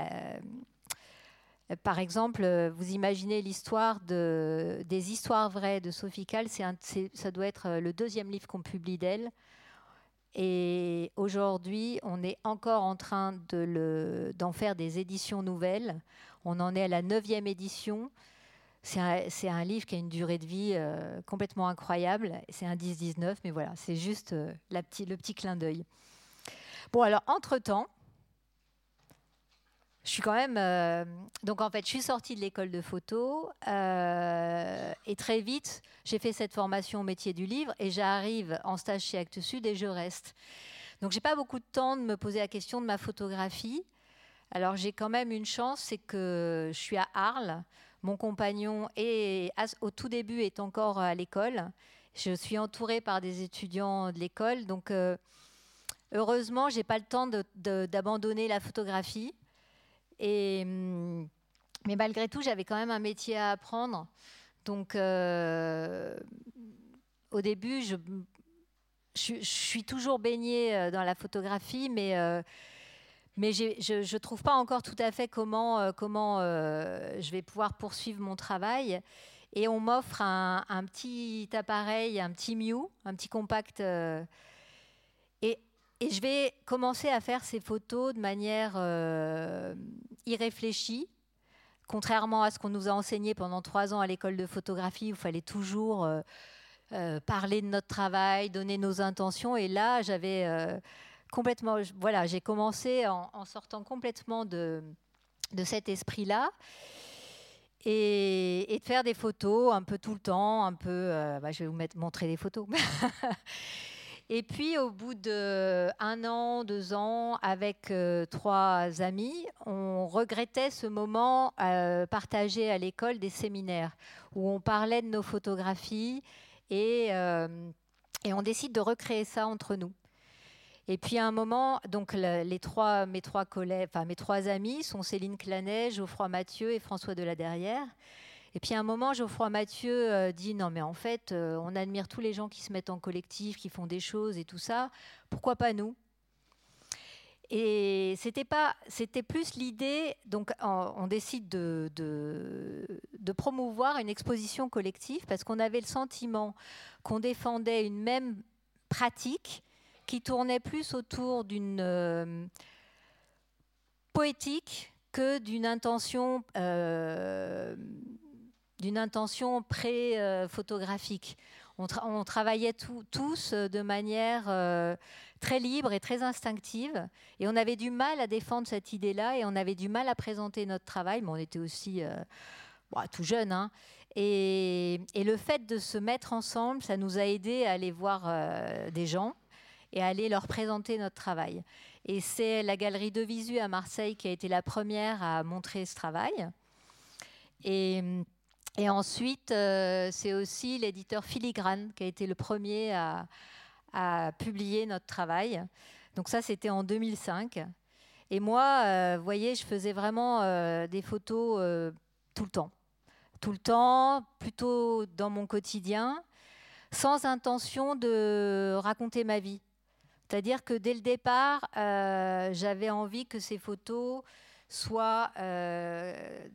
par exemple, euh, vous imaginez l'histoire de, des histoires vraies de Sophie Kahl, ça doit être euh, le deuxième livre qu'on publie d'elle. Et aujourd'hui, on est encore en train d'en faire des éditions nouvelles. On en est à la neuvième édition. C'est un, livre qui a une durée de vie euh, complètement incroyable. C'est un 10-19, mais voilà, c'est juste la le petit clin d'œil. Bon, alors, entre-temps, je suis quand même. Euh, donc en fait, je suis sortie de l'école de photo euh, et très vite, j'ai fait cette formation au métier du livre et j'arrive en stage chez Actes Sud et je reste. Donc j'ai pas beaucoup de temps de me poser la question de ma photographie. Alors j'ai quand même une chance, c'est que je suis à Arles. Mon compagnon est, au tout début est encore à l'école. Je suis entourée par des étudiants de l'école, donc euh, heureusement, j'ai pas le temps d'abandonner la photographie. Hum, mais malgré tout, j'avais quand même un métier à apprendre. Donc, euh, au début, je, je, suis toujours baignée euh, dans la photographie, mais, mais je ne trouve pas encore tout à fait comment, comment je vais pouvoir poursuivre mon travail. Et on m'offre un, petit appareil, un petit Mew, un petit compact. et et je vais commencer à faire ces photos de manière euh, irréfléchie, contrairement à ce qu'on nous a enseigné pendant trois ans à l'école de photographie, où il fallait toujours euh, euh, parler de notre travail, donner nos intentions. Et là, j'avais complètement, voilà, j'ai commencé en, sortant complètement de, de cet esprit-là. Et, de faire des photos un peu tout le temps, un peu. Bah, je vais vous montrer des photos. Et puis, au bout d'un an, deux ans, avec euh, trois amis, on regrettait ce moment euh, partagé à l'école des séminaires, où on parlait de nos photographies et, euh, et, on décide de recréer ça entre nous. Et puis à un moment, donc les trois, mes trois collègues, enfin mes trois amis sont Céline Clanet, Geoffroy Mathieu et François Deladerrière. Et puis à un moment, Geoffroy Mathieu euh, dit non mais en fait, euh, on admire tous les gens qui se mettent en collectif, qui font des choses et tout ça. Pourquoi pas nous? Et c'était pas, c'était plus l'idée. Donc, on, décide de, de, promouvoir une exposition collective parce qu'on avait le sentiment qu'on défendait une même pratique qui tournait plus autour d'une euh, poétique que d'une intention intention pré-photographique. On, travaillait tous euh, de manière euh, très libre et très instinctive. Et on avait du mal à défendre cette idée-là et on avait du mal à présenter notre travail. Mais on était aussi euh, tout jeune. Hein. Et, le fait de se mettre ensemble, ça nous a aidé à aller voir des gens et aller leur présenter notre travail. Et c'est la galerie de Visu à Marseille qui a été la première à montrer ce travail. Et et ensuite, euh, c'est aussi l'éditeur Filigrane qui a été le premier à, publier notre travail. Donc ça, c'était en 2005. Et moi, euh, vous voyez, je faisais vraiment euh, des photos tout le temps. Tout le temps, plutôt dans mon quotidien, sans intention de raconter ma vie. C'est-à-dire que dès le départ, euh, j'avais envie que ces photos soient... Euh,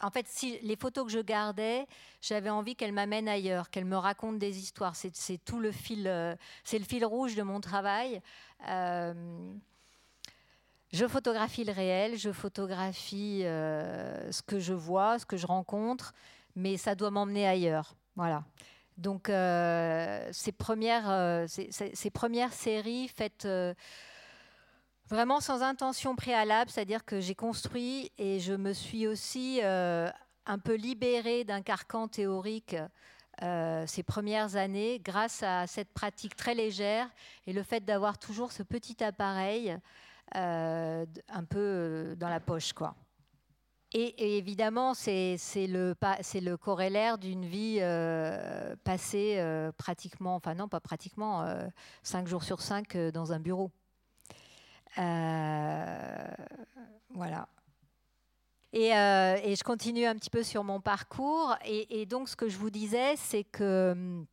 en fait, les photos que je gardais, j'avais envie qu'elles m'amènent ailleurs, qu'elles me racontent des histoires. C'est tout le fil, euh, c'est le fil rouge de mon travail. je photographie le réel, je photographie ce que je vois, ce que je rencontre, mais ça doit m'emmener ailleurs. Voilà. Donc euh, ces, premières, euh, ces, premières séries faites euh, vraiment sans intention préalable, c'est-à-dire que j'ai construit et je me suis aussi un peu libérée d'un carcan théorique ces premières années grâce à cette pratique très légère et le fait d'avoir toujours ce petit appareil un peu dans la poche. quoi. Et, évidemment, c'est le, le d'une vie euh, passée euh, pratiquement, enfin non, pas pratiquement, 5 euh, jours sur 5 dans un bureau. voilà. Et, je continue un petit peu sur mon parcours. Et, et donc, ce que je vous disais, c'est que hum,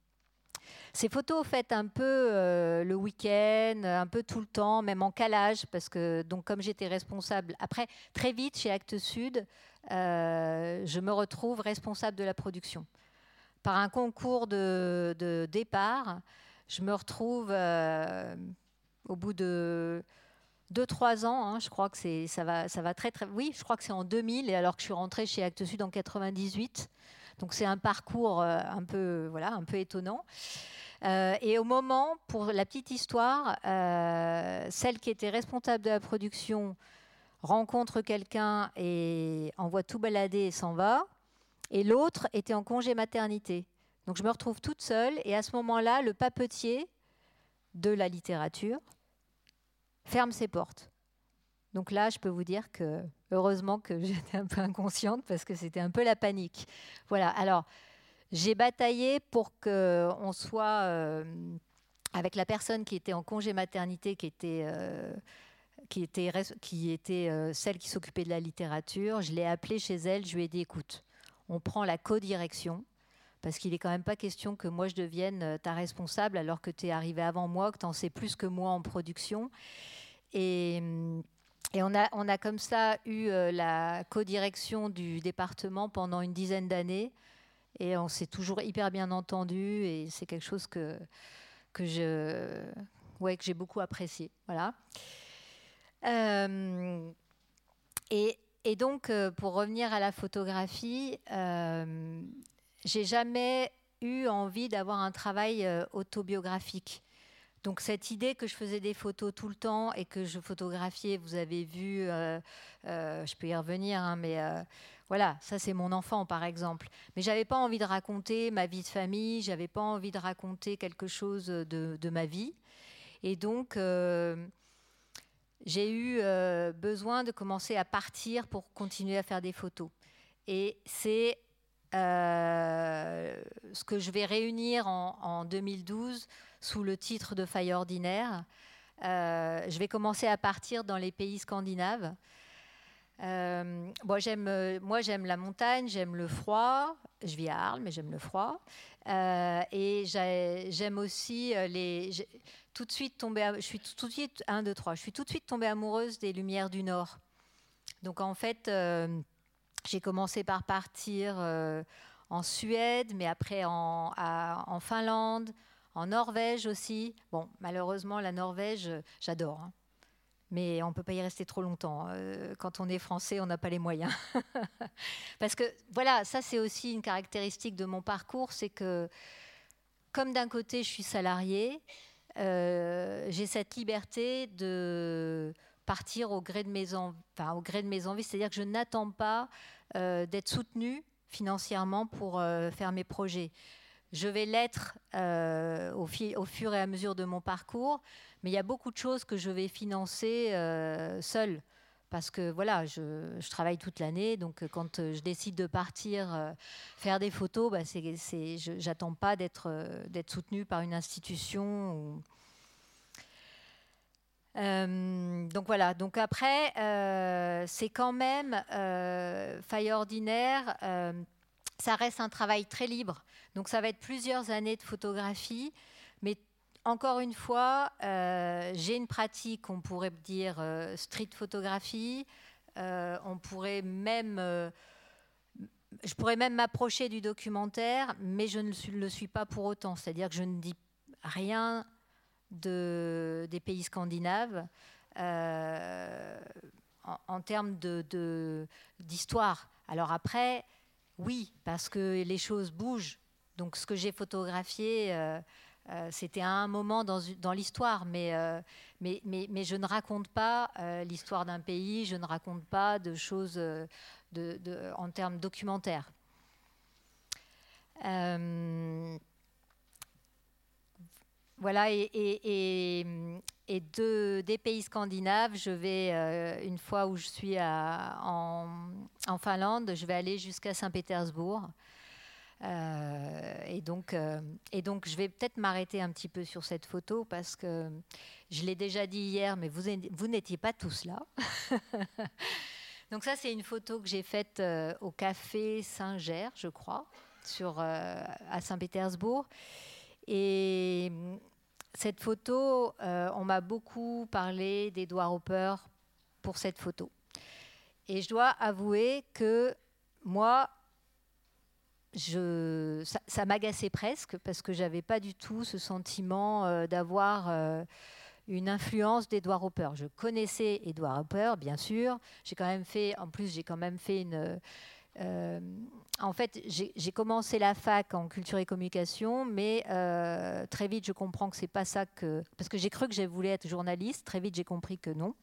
ces photos faites un peu euh, le week-end, un peu tout le temps, même en calage, parce que donc comme j'étais responsable, après très vite chez Actes Sud, euh, je me retrouve responsable de la production. Par un concours de, départ, je me retrouve euh, au bout de 2-3 ans, hein, je crois que c'est, ça, va, ça va très très... Oui, je crois que c'est en 2000, et alors que je suis rentrée chez Actes Sud en 98. Donc c'est un parcours un peu, voilà, un peu étonnant. Euh, et au moment, pour la petite histoire, euh, celle qui était responsable de la production rencontre quelqu'un et envoie tout balader et s'en va. Et l'autre était en congé maternité. Donc je me retrouve toute seule et à ce moment-là, le papetier de la littérature ferme ses portes. Donc là, je peux vous dire que heureusement que j'étais un peu inconsciente parce que c'était un peu la panique. Voilà. Alors, j'ai bataillé pour qu'on soit euh, avec la personne qui était en congé maternité, qui était, euh, qui était, qui était euh, celle qui s'occupait de la littérature. Je l'ai appelée chez elle, je lui ai dit écoute, on prend la co-direction. Parce qu'il n'est quand même pas question que moi je devienne ta responsable alors que tu es arrivé avant moi, que tu en sais plus que moi en production. Et, et on, a, on a comme ça eu la co-direction du département pendant une dizaine d'années. Et on s'est toujours hyper bien entendu et c'est quelque chose que, que je, ouais, j'ai beaucoup apprécié. Voilà. Euh, et, et, donc, euh, pour revenir à la photographie, euh, j'ai jamais eu envie d'avoir un travail euh, autobiographique. Donc cette idée que je faisais des photos tout le temps et que je photographiais, vous avez vu, je peux y revenir, hein, mais voilà, ça c'est mon enfant par exemple. Mais j'avais pas envie de raconter ma vie de famille, j'avais pas envie de raconter quelque chose de, ma vie. Et donc euh, j'ai eu euh, besoin de commencer à partir pour continuer à faire des photos. Et c'est euh, ce que je vais réunir en, 2012 sous le titre de Faille ordinaire. je vais commencer à partir dans les pays scandinaves. Euh, euh, moi, j'aime la montagne, j'aime le froid. Je vis à Arles, mais j'aime le froid. Euh, et j'aime aussi les. Tout de suite je suis tout de suite un, deux, trois. Je suis tout de suite tombée amoureuse des lumières du Nord. Donc en fait, j'ai commencé par partir en Suède, mais après en, Finlande, en Norvège aussi. Bon, malheureusement, la Norvège, j'adore. Hein mais on ne peut pas y rester trop longtemps. Euh, quand on est français, on n'a pas les moyens. Parce que voilà, ça c'est aussi une caractéristique de mon parcours, c'est que comme d'un côté je suis salarié, euh, j'ai cette liberté de partir au gré de mes, envies, c'est-à-dire que je n'attends pas euh, d'être soutenue financièrement pour faire mes projets. Je vais l'être au, au, fur et à mesure de mon parcours, mais il y a beaucoup de choses que je vais financer euh, seule. Parce que voilà, je, travaille toute l'année, donc euh, quand euh, je décide de partir faire des photos, bah c'est, j'attends pas d'être, d'être soutenue par une institution. donc voilà, donc après, c'est quand même faille ordinaire, ça reste un travail très libre. Donc ça va être plusieurs années de photographie, mais encore une fois, j'ai une pratique, on pourrait dire street photographie. on pourrait même je pourrais même m'approcher du documentaire, mais je ne le suis pas pour autant. C'est-à-dire que je ne dis rien de, des pays scandinaves euh, en, termes d'histoire. Alors après, oui, parce que les choses bougent. Donc ce que j'ai photographié, euh, euh, c'était à un moment dans, l'histoire, mais, mais, je ne raconte pas l'histoire d'un pays, je ne raconte pas de choses en termes documentaires. Euh, voilà, et, et, des pays scandinaves, je vais, euh, une fois où je suis en, Finlande, je vais aller jusqu'à Saint-Pétersbourg. Euh, et, donc, et donc, je vais peut-être m'arrêter un petit peu sur cette photo parce que je l'ai déjà dit hier, mais vous, vous n'étiez pas tous là. Donc ça, c'est une photo que j'ai faite euh, au café Saint-Ger, je crois, sur, euh, à Saint-Pétersbourg. Et mm, cette photo, euh, on m'a beaucoup parlé d'Edouard Hopper pour cette photo. Et je dois avouer que moi, je, ça, ça m'agaçait presque parce que j'avais pas du tout ce sentiment d'avoir une influence d'Edouard Hopper. Je connaissais Edouard Hopper, bien sûr. J'ai quand même fait, en plus, j'ai quand même fait une. Euh, en fait, j'ai commencé la fac en culture et communication, mais euh, très vite, je comprends que c'est pas ça que. Parce que j'ai cru que je voulais être journaliste. Très vite, j'ai compris que non.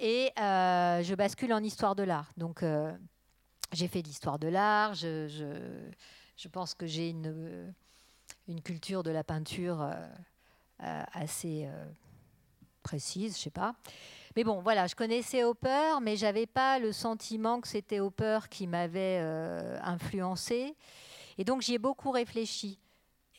Et euh, je bascule en histoire de l'art. Donc, j'ai fait l'histoire de l'art. Je, je, je, pense que j'ai une, une culture de la peinture assez précise, je sais pas. Mais bon, voilà, je connaissais Hopper, mais j'avais pas le sentiment que c'était Hopper qui m'avait euh, influencé. Et donc j'y ai beaucoup réfléchi.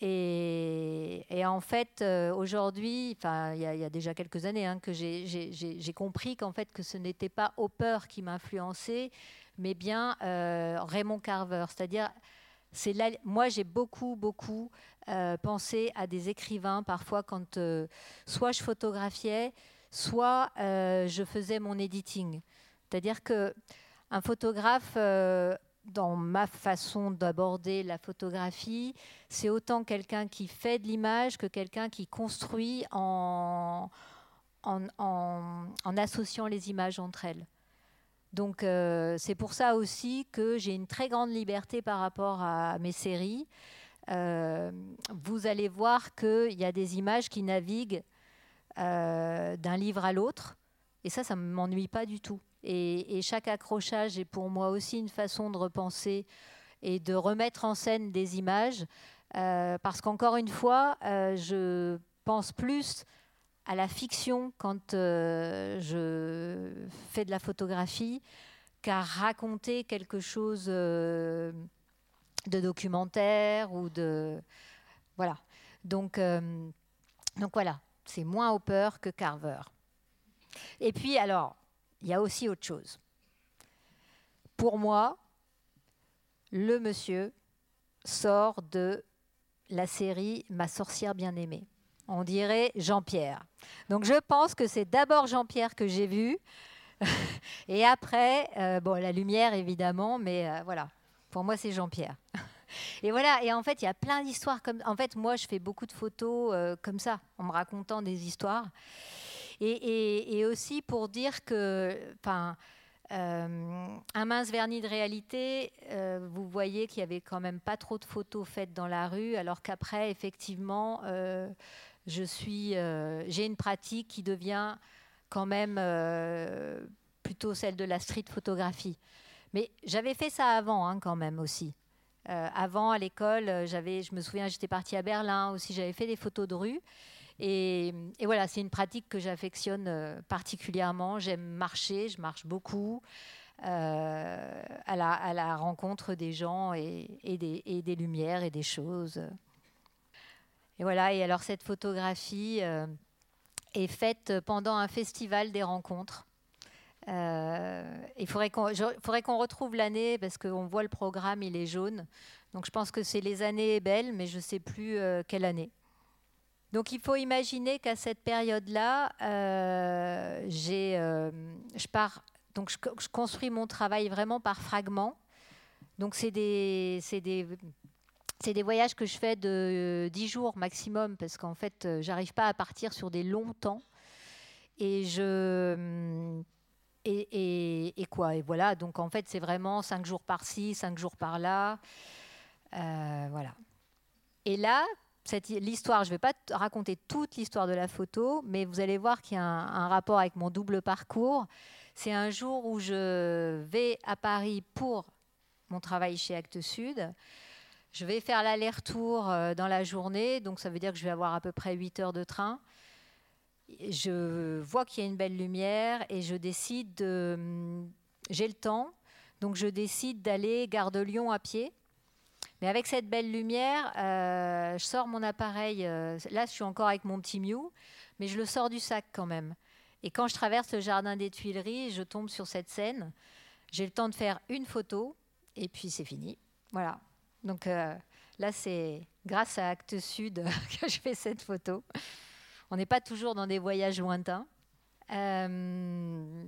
Et, en fait, aujourd'hui, enfin, il y, a déjà quelques années, hein, que j'ai compris qu'en fait, que ce n'était pas Hopper qui m'influençait, mais bien Raymond Carver. C'est-à-dire, c'est moi, j'ai beaucoup, beaucoup euh, penser à des écrivains parfois quand euh, soit je photographiais, soit euh, je faisais mon editing. C'est-à-dire que un photographe, dans ma façon d'aborder la photographie, c'est autant quelqu'un qui fait de l'image que quelqu'un qui construit en, en, associant les images entre elles. Donc c'est pour ça aussi que j'ai une très grande liberté par rapport à mes séries. Euh, vous allez voir qu'il y a des images qui naviguent euh, d'un livre à l'autre. Et ça, ça ne m'ennuie pas du tout. Et, chaque accrochage est pour moi aussi une façon de repenser et de remettre en scène des images. Euh, parce qu'encore une fois, je pense plus à la fiction quand je fais de la photographie qu'à raconter quelque chose de documentaires ou de voilà. Donc euh, donc voilà, c'est moins Hopper que Carver. Et puis alors, il y a aussi autre chose. Pour moi, le monsieur sort de la série Ma sorcière bien-aimée. On dirait Jean-Pierre. Donc je pense que c'est d'abord Jean-Pierre que j'ai vu, et après, euh, bon, la lumière évidemment, mais euh, voilà, pour moi, c'est Jean-Pierre. Et voilà, et en fait, il y a plein d'histoires comme. En fait, moi, je fais beaucoup de photos euh, comme ça, en me racontant des histoires. Et, aussi pour dire que. Euh, un mince vernis de réalité, euh, vous voyez qu'il y avait quand même pas trop de photos faites dans la rue, alors qu'après, effectivement, je suis, j'ai une pratique qui devient quand même plutôt celle de la street photographie. Mais j'avais fait ça avant, hein, quand même aussi. Euh, avant, à l'école, euh, j'avais, je me souviens, j'étais partie à Berlin aussi, j'avais fait des photos de rue. Et, voilà, c'est une pratique que j'affectionne euh, particulièrement. J'aime marcher, je marche beaucoup. à, la, rencontre des gens et, des, et, des, lumières et des choses. Et voilà, et alors cette photographie est faite pendant un festival des rencontres euh, il faudrait qu'on, retrouve l'année parce qu'on voit le programme, il est jaune. Donc je pense que c'est les années belles, mais je ne sais plus euh, quelle année. Donc il faut imaginer qu'à cette période-là, euh, euh, je pars, donc je, construis mon travail vraiment par fragments. Donc c'est des, des, c'est des voyages que je fais de 10 jours maximum parce qu'en fait, j'arrive pas à partir sur des longs temps. Et je et, quoi? Et voilà, donc en fait, c'est vraiment 5 jours par-ci, 5 jours par-là. Euh, voilà. Et là, l'histoire, je ne vais pas raconter toute l'histoire de la photo, mais vous allez voir qu'il y a un, un, rapport avec mon double parcours. C'est un jour où je vais à Paris pour mon travail chez Actes Sud. Je vais faire l'aller-retour euh, dans la journée, donc ça veut dire que je vais avoir à peu près 8 heures de train. Je vois qu'il y a une belle lumière et je décide de... Hum, j'ai le temps, donc je décide d'aller gare de Lyon à pied. Mais avec cette belle lumière, euh, je sors mon appareil. Euh, là, je suis encore avec mon petit Mew, mais je le sors du sac quand même. Et quand je traverse le jardin des Tuileries, je tombe sur cette scène. J'ai le temps de faire une photo et puis c'est fini. Voilà. Donc euh, là, c'est grâce à Actes Sud que je fais cette photo. On n'est pas toujours dans des voyages lointains. Euh,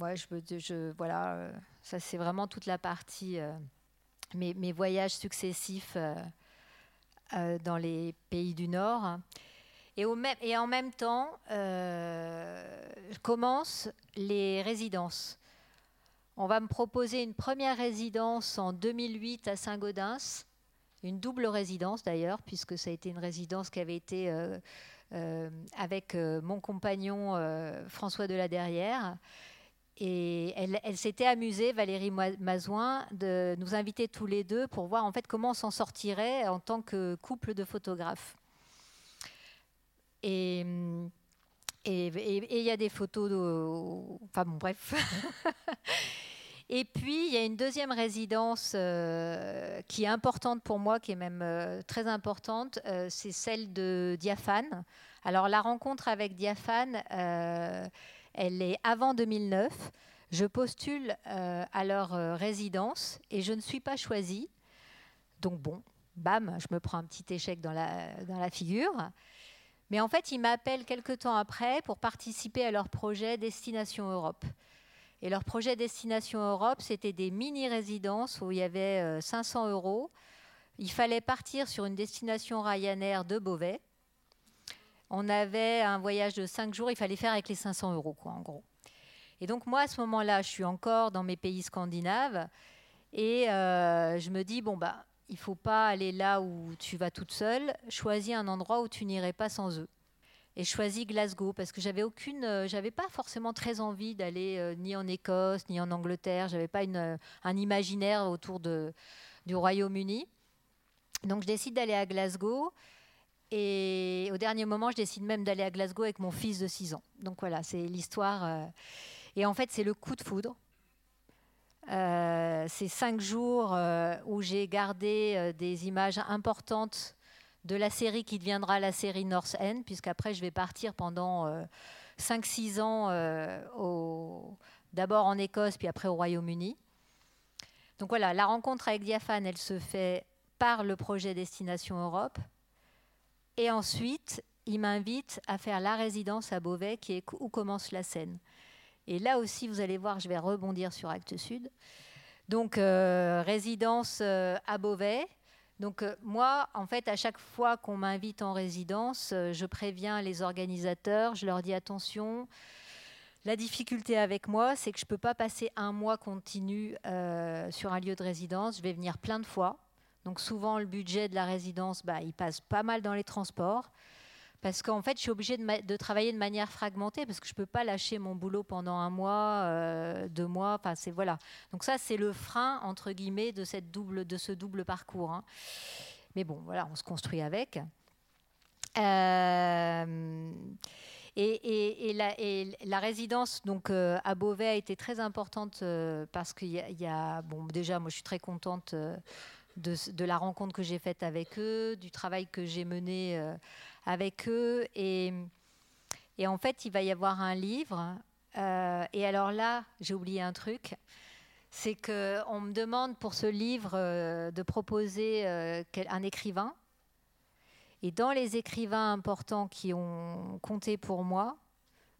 ouais, je, je, voilà, ça c'est vraiment toute la partie mes, mes voyages successifs euh, euh, dans les pays du Nord. Et, et en même temps, euh, je commence les résidences. On va me proposer une première résidence en 2008 à Saint-Gaudens, une double résidence d'ailleurs, puisque ça a été une résidence qui avait été euh, euh, avec euh, mon compagnon François de la Derrière. Et elle, s'était amusée, Valérie Mazouin, de nous inviter tous les deux pour voir en fait comment on s'en sortirait en tant que couple de photographes. Et et il y a des photos de... Enfin bon, bref. et puis, il y a une deuxième résidence euh, qui est importante pour moi, qui est même euh, très importante, euh, c'est celle de Diaphane. Alors, la rencontre avec Diaphane, elle est avant 2009. Je postule à leur résidence et je ne suis pas choisie. Donc bon, bam, je me prends un petit échec dans la, dans la figure. Mais en fait, ils m'appellent quelques temps après pour participer à leur projet Destination Europe. Et leur projet Destination Europe, c'était des mini-résidences où il y avait 500 euros. Il fallait partir sur une destination Ryanair de Beauvais on avait un voyage de 5 jours, il fallait faire avec les 500 euros, quoi, en gros. Et donc moi, à ce moment-là, je suis encore dans mes pays scandinaves et euh, je me dis, bon, bah, il faut pas aller là où tu vas toute seule, choisis un endroit où tu n'irais pas sans eux. Et je choisis Glasgow parce que j'avais aucune, euh, j'avais pas forcément très envie d'aller euh, ni en Écosse ni en Angleterre. J'avais pas euh, un imaginaire autour du Royaume-Uni. Donc je décide d'aller à Glasgow et au dernier moment, je décide même d'aller à Glasgow avec mon fils de 6 ans. Donc voilà, c'est l'histoire. Et en fait, c'est le coup de foudre. C'est cinq jours où j'ai gardé des images importantes de la série qui deviendra la série North End, puisqu'après je vais partir pendant 5-6 ans au, d'abord en Écosse, puis après au Royaume-Uni. Donc voilà, la rencontre avec Diaphane, elle se fait par le projet Destination Europe. Et ensuite, il m'invite à faire la résidence à Beauvais, qui est où commence la scène. Et là aussi, vous allez voir, je vais rebondir sur Actes Sud. Donc, euh, résidence euh, à Beauvais. Donc, euh, moi, en fait, à chaque fois qu'on m'invite en résidence, euh, je préviens les organisateurs, je leur dis attention. La difficulté avec moi, c'est que je ne peux pas passer un mois continu euh, sur un lieu de résidence. Je vais venir plein de fois. Donc souvent, le budget de la résidence, bah, il passe pas mal dans les transports. Parce qu'en fait, je suis obligée de, travailler de manière fragmentée parce que je ne peux pas lâcher mon boulot pendant un mois, euh, deux mois. Enfin, c'est voilà. Donc ça, c'est le frein entre guillemets de cette double, de ce double parcours. Hein. Mais bon, voilà, on se construit avec. Euh, et, la, résidence donc euh, à Beauvais a été très importante parce qu'il y, a bon déjà moi je suis très contente de, de, la rencontre que j'ai faite avec eux, du travail que j'ai mené avec eux. Et, et, en fait, il va y avoir un livre. Euh, et alors là, j'ai oublié un truc. C'est qu'on me demande pour ce livre euh, de proposer euh, un écrivain. Et dans les écrivains importants qui ont compté pour moi,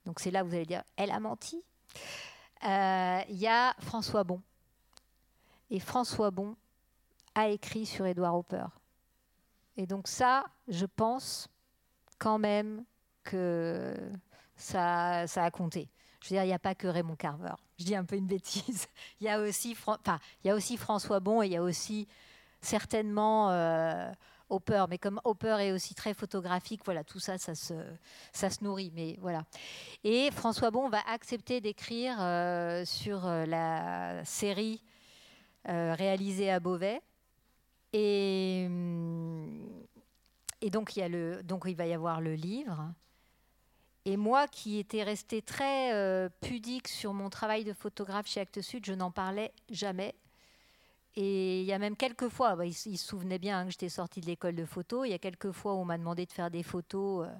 donc c'est là où vous allez dire, elle a menti, il y a François Bon. Et François Bon a écrit sur Édouard Hopper. Et donc ça, je pense quand même que ça, a compté. Je veux dire, il n'y a pas que Raymond Carver. Je dis un peu une bêtise. Il y a aussi, enfin, il y a aussi François Bon et il y a aussi certainement euh, Hopper. Mais comme Hopper est aussi très photographique, voilà, tout ça, ça se, nourrit. Mais voilà. Et François Bon va accepter d'écrire euh, sur euh, la série réalisée à Beauvais. Et, et donc, il va y avoir le livre. Et moi, qui étais restée très euh, pudique sur mon travail de photographe chez Actes Sud, je n'en parlais jamais. Et il y a même quelques fois, bah, il, se souvenait bien hein, que j'étais sortie de l'école de photo. Il y a quelques fois où on m'a demandé de faire des photos euh,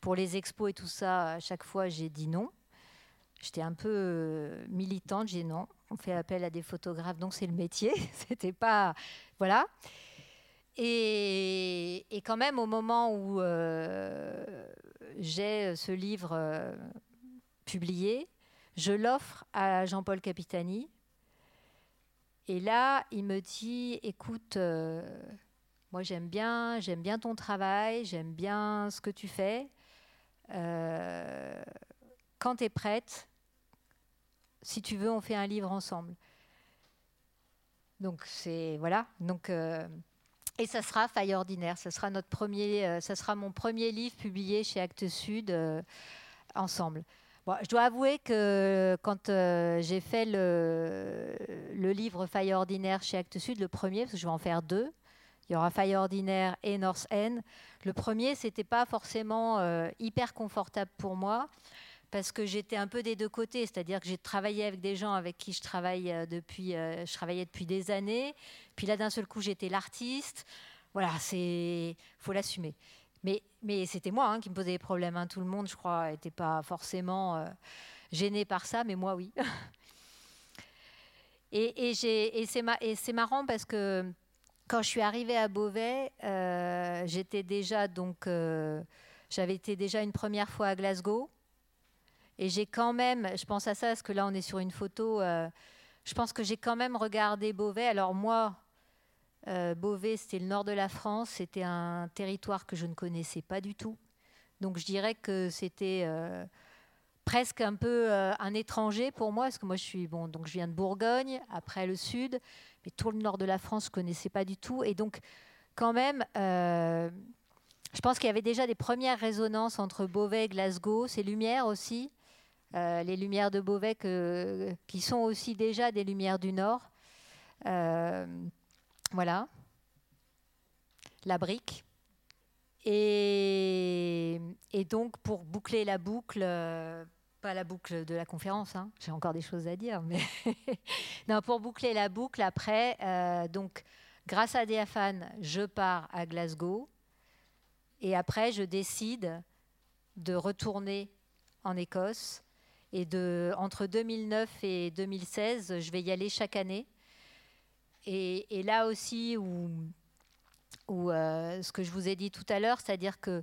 pour les expos et tout ça. À chaque fois, j'ai dit non. J'étais un peu euh, militante. J'ai dit non. On fait appel à des photographes, donc c'est le métier. C'était pas, voilà. Et, quand même, au moment où euh, j'ai ce livre euh, publié, je l'offre à Jean-Paul Capitani. Et là, il me dit, écoute, euh, moi j'aime bien, j'aime bien ton travail, j'aime bien ce que tu fais. quand tu es prête, si tu veux, on fait un livre ensemble. Donc c'est voilà. Donc et ça sera Faille ordinaire. Ça sera notre premier, euh, ça sera mon premier livre publié chez Actes Sud euh, ensemble. je dois avouer que quand euh, j'ai fait le, le, livre Faille ordinaire chez Actes Sud, le premier, parce que je vais en faire deux, il y aura Faille ordinaire et North End. Le premier, c'était pas forcément hyper confortable pour moi parce que j'étais un peu des deux côtés, c'est-à-dire que j'ai travaillé avec des gens avec qui je travaille euh, depuis, euh, je travaillais depuis des années, puis là d'un seul coup j'étais l'artiste. Voilà, c'est, faut l'assumer. Mais, mais c'était moi hein, qui me posais des problèmes. Hein. Tout le monde, je crois, n'était pas forcément euh, gêné par ça, mais moi oui. et, c'est marrant parce que quand je suis arrivée à Beauvais, j'étais déjà donc, j'avais été déjà une première fois à Glasgow. Et j'ai quand même, je pense à ça parce que là on est sur une photo, euh, je pense que j'ai quand même regardé Beauvais. Alors moi, euh, Beauvais c'était le nord de la France, c'était un territoire que je ne connaissais pas du tout. Donc je dirais que c'était euh, presque un peu un étranger pour moi, parce que moi je suis, bon, donc je viens de Bourgogne, après le sud, mais tout le nord de la France je connaissais pas du tout. Et donc quand même... je pense qu'il y avait déjà des premières résonances entre Beauvais et Glasgow, ces lumières aussi. Euh, les lumières de Beauvais qui sont aussi déjà des lumières du Nord. Euh, voilà. La brique. Et, donc, pour boucler la boucle, euh, pas la boucle de la conférence, hein, j'ai encore des choses à dire, mais non, pour boucler la boucle, après, donc, grâce à Diaphane, je pars à Glasgow. Et après, je décide de retourner en Écosse et entre 2009 et 2016, je vais y aller chaque année. Et, là aussi, où euh, ce que je vous ai dit tout à l'heure, c'est-à-dire que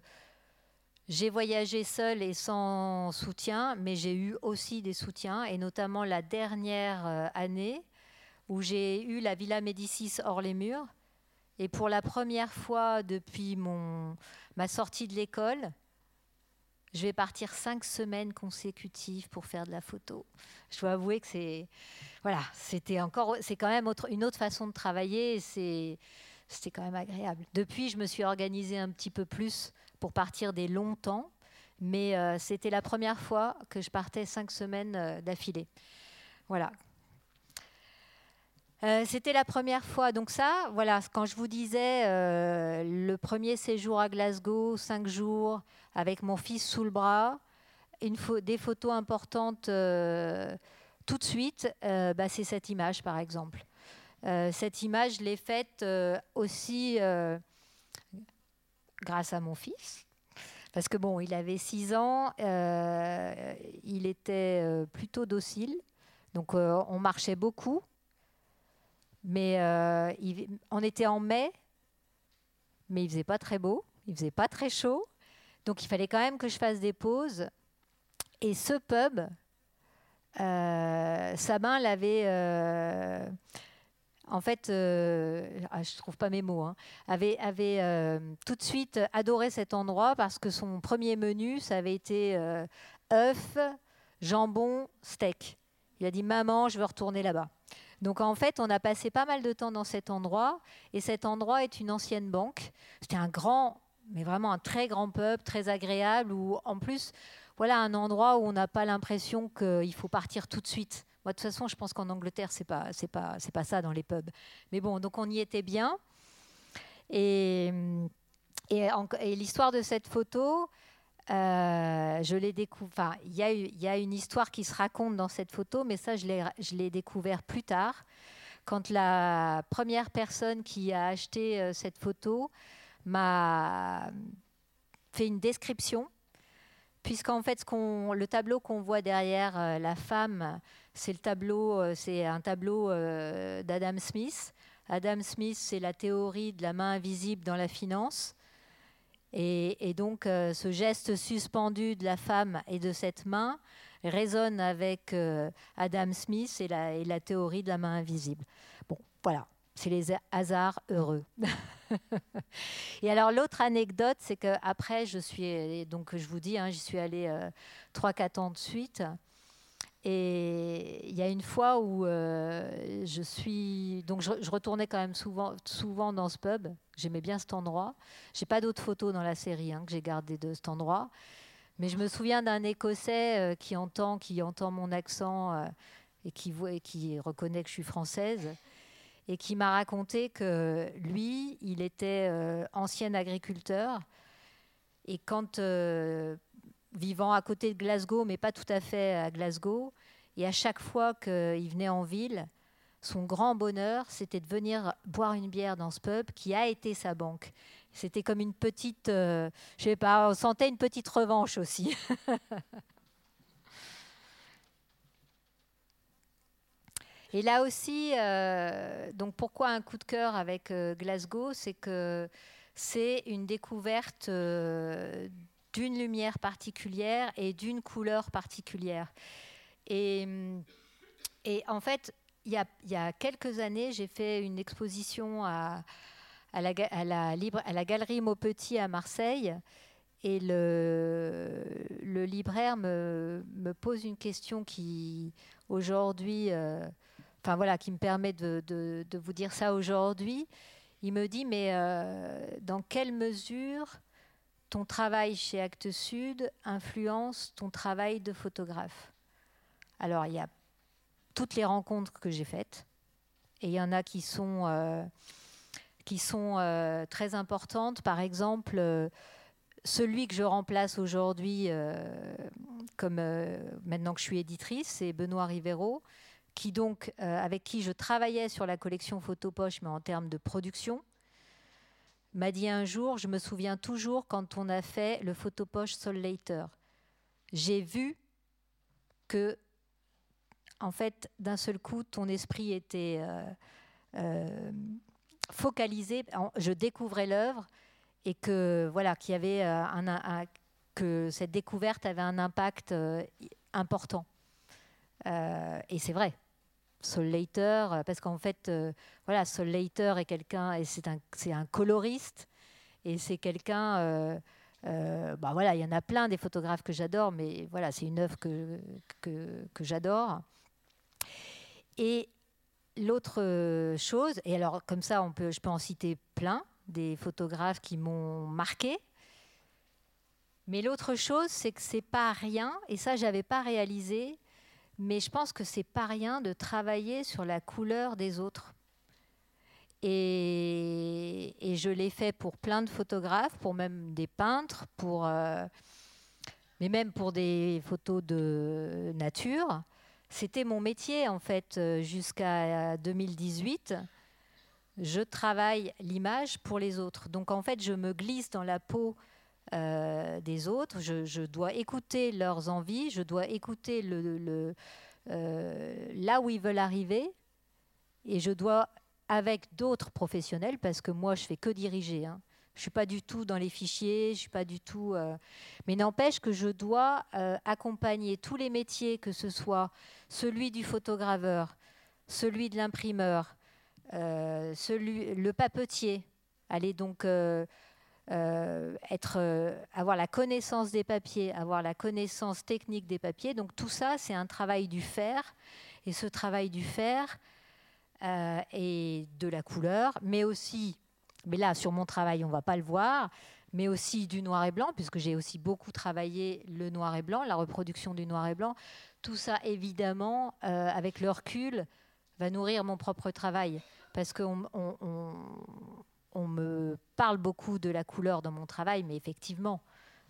j'ai voyagé seule et sans soutien, mais j'ai eu aussi des soutiens, et notamment la dernière euh, année où j'ai eu la Villa Médicis hors les murs. Et pour la première fois depuis mon, ma sortie de l'école, je vais partir cinq semaines consécutives pour faire de la photo. Je dois avouer que c'est, voilà, c'était encore, c'est quand même une autre façon de travailler. C'est, c'était quand même agréable. Depuis, je me suis organisée un petit peu plus pour partir des longs temps, mais euh, c'était la première fois que je partais cinq semaines euh, d'affilée. Voilà, euh, c'était la première fois. Donc ça, voilà, quand je vous disais euh, le premier séjour à Glasgow, cinq jours, avec mon fils sous le bras, des photos importantes euh, tout de suite, bah, c'est cette image par exemple. cette image, je l'ai faite aussi grâce à mon fils. Parce que bon, il avait 6 ans, il était plutôt docile, donc on marchait beaucoup. Mais euh, on était en mai, mais il faisait pas très beau. Il faisait pas très chaud, donc il fallait quand même que je fasse des pauses. Et ce pub, euh, Sabin l'avait. Euh, en fait, euh, ah, je trouve pas mes mots, hein, avait, euh, tout de suite adoré cet endroit parce que son premier menu, ça avait été œuf, jambon, steak. Il a dit Maman, je veux retourner là-bas. Donc en fait, on a passé pas mal de temps dans cet endroit, et cet endroit est une ancienne banque. C'était un grand, mais vraiment un très grand pub, très agréable, où en plus, voilà un endroit où on n'a pas l'impression qu'il faut partir tout de suite. Moi, de toute façon, je pense qu'en Angleterre, c'est pas, c'est pas, c'est pas ça dans les pubs. Mais bon, donc on y était bien. Et, et, et l'histoire de cette photo, euh, je l'ai découvert. il y, a une histoire qui se raconte dans cette photo, mais ça, je l'ai, découvert plus tard, quand la première personne qui a acheté euh, cette photo m'a fait une description, puisqu'en fait, le tableau qu'on voit derrière euh, la femme, c'est un tableau d'Adam Smith. Adam Smith, c'est la théorie de la main invisible dans la finance. Et, donc euh, ce geste suspendu de la femme et de cette main résonne avec euh, Adam Smith et la, théorie de la main invisible. Bon, voilà, c'est les hasards heureux. et alors l'autre anecdote, c'est qu'après, je suis, donc je vous dis, hein, j'y suis allée euh, trois, 4 ans de suite. Et il y a une fois où euh, je suis. Donc, je, retournais quand même souvent, souvent dans ce pub. J'aimais bien cet endroit. J'ai pas d'autres photos dans la série hein, que j'ai gardées de cet endroit. Mais je me souviens d'un Écossais euh, qui, entend, qui entend mon accent euh, et, qui voit, et qui reconnaît que je suis française et qui m'a raconté que lui, il était ancien agriculteur. Et quand vivant à côté de Glasgow, mais pas tout à fait à Glasgow. Et à chaque fois qu'il venait en ville, son grand bonheur, c'était de venir boire une bière dans ce pub qui a été sa banque. C'était comme une petite, euh, je sais pas, on sentait une petite revanche aussi. Et là aussi, euh, donc pourquoi un coup de cœur avec euh, Glasgow, c'est que c'est une découverte d'une lumière particulière et d'une couleur particulière. Et, en fait, il y, a, quelques années, j'ai fait une exposition à, la, à, la, à Galerie Maupetit à Marseille. Et le, libraire me, pose une question qui, aujourd'hui, euh, enfin voilà, qui me permet de, vous dire ça aujourd'hui. Il me dit, mais euh, dans quelle mesure ton travail chez Actes Sud influence ton travail de photographe. Alors, il y a toutes les rencontres que j'ai faites, et il y en a qui sont, euh, qui sont euh, très importantes. Par exemple, euh, celui que je remplace aujourd'hui, comme maintenant que je suis éditrice, c'est Benoît Rivero, qui donc, avec qui je travaillais sur la collection Photopoche, mais en termes de production m'a dit un jour, je me souviens toujours quand on a fait le photopoche Sol Later, j'ai vu que, en fait, d'un seul coup, ton esprit était euh, euh, focalisé. Je découvrais l'œuvre et que voilà, qu'il y avait euh, que cette découverte avait un impact important. et c'est vrai. Sol Later, euh, parce qu'en fait, euh, voilà, Sol Later est quelqu'un, c'est un, coloriste, et c'est quelqu'un, euh, bah voilà, il y en a plein des photographes que j'adore, mais voilà, c'est une œuvre que, que, que j'adore. Et l'autre chose, et alors comme ça, on peut, je peux en citer plein, des photographes qui m'ont marqué. Mais l'autre chose, c'est que c'est pas rien, et ça, j'avais pas réalisé mais je pense que c'est pas rien de travailler sur la couleur des autres. Et, je l'ai fait pour plein de photographes, pour même des peintres, pour, euh, mais même pour des photos de nature. C'était mon métier en fait euh, jusqu'à 2018. Je travaille l'image pour les autres. Donc en fait, je me glisse dans la peau euh, des autres. Je, dois écouter leurs envies, je dois écouter le, euh, là où ils veulent arriver, et je dois, avec d'autres professionnels, parce que moi je fais que diriger, hein. Je suis pas du tout dans les fichiers, je suis pas du tout. Mais n'empêche que je dois accompagner tous les métiers, que ce soit celui du photograveur, celui de l'imprimeur, celui le papetier. Allez donc euh, euh, avoir la connaissance des papiers, avoir la connaissance technique des papiers. Donc tout ça, c'est un travail du fer. Et ce travail du fer euh, et de la couleur, mais aussi, mais là sur mon travail, on va pas le voir, mais aussi du noir et blanc, puisque j'ai aussi beaucoup travaillé le noir et blanc, la reproduction du noir et blanc. Tout ça, évidemment, avec le recul, va nourrir mon propre travail, parce qu'on on me parle beaucoup de la couleur dans mon travail, mais effectivement,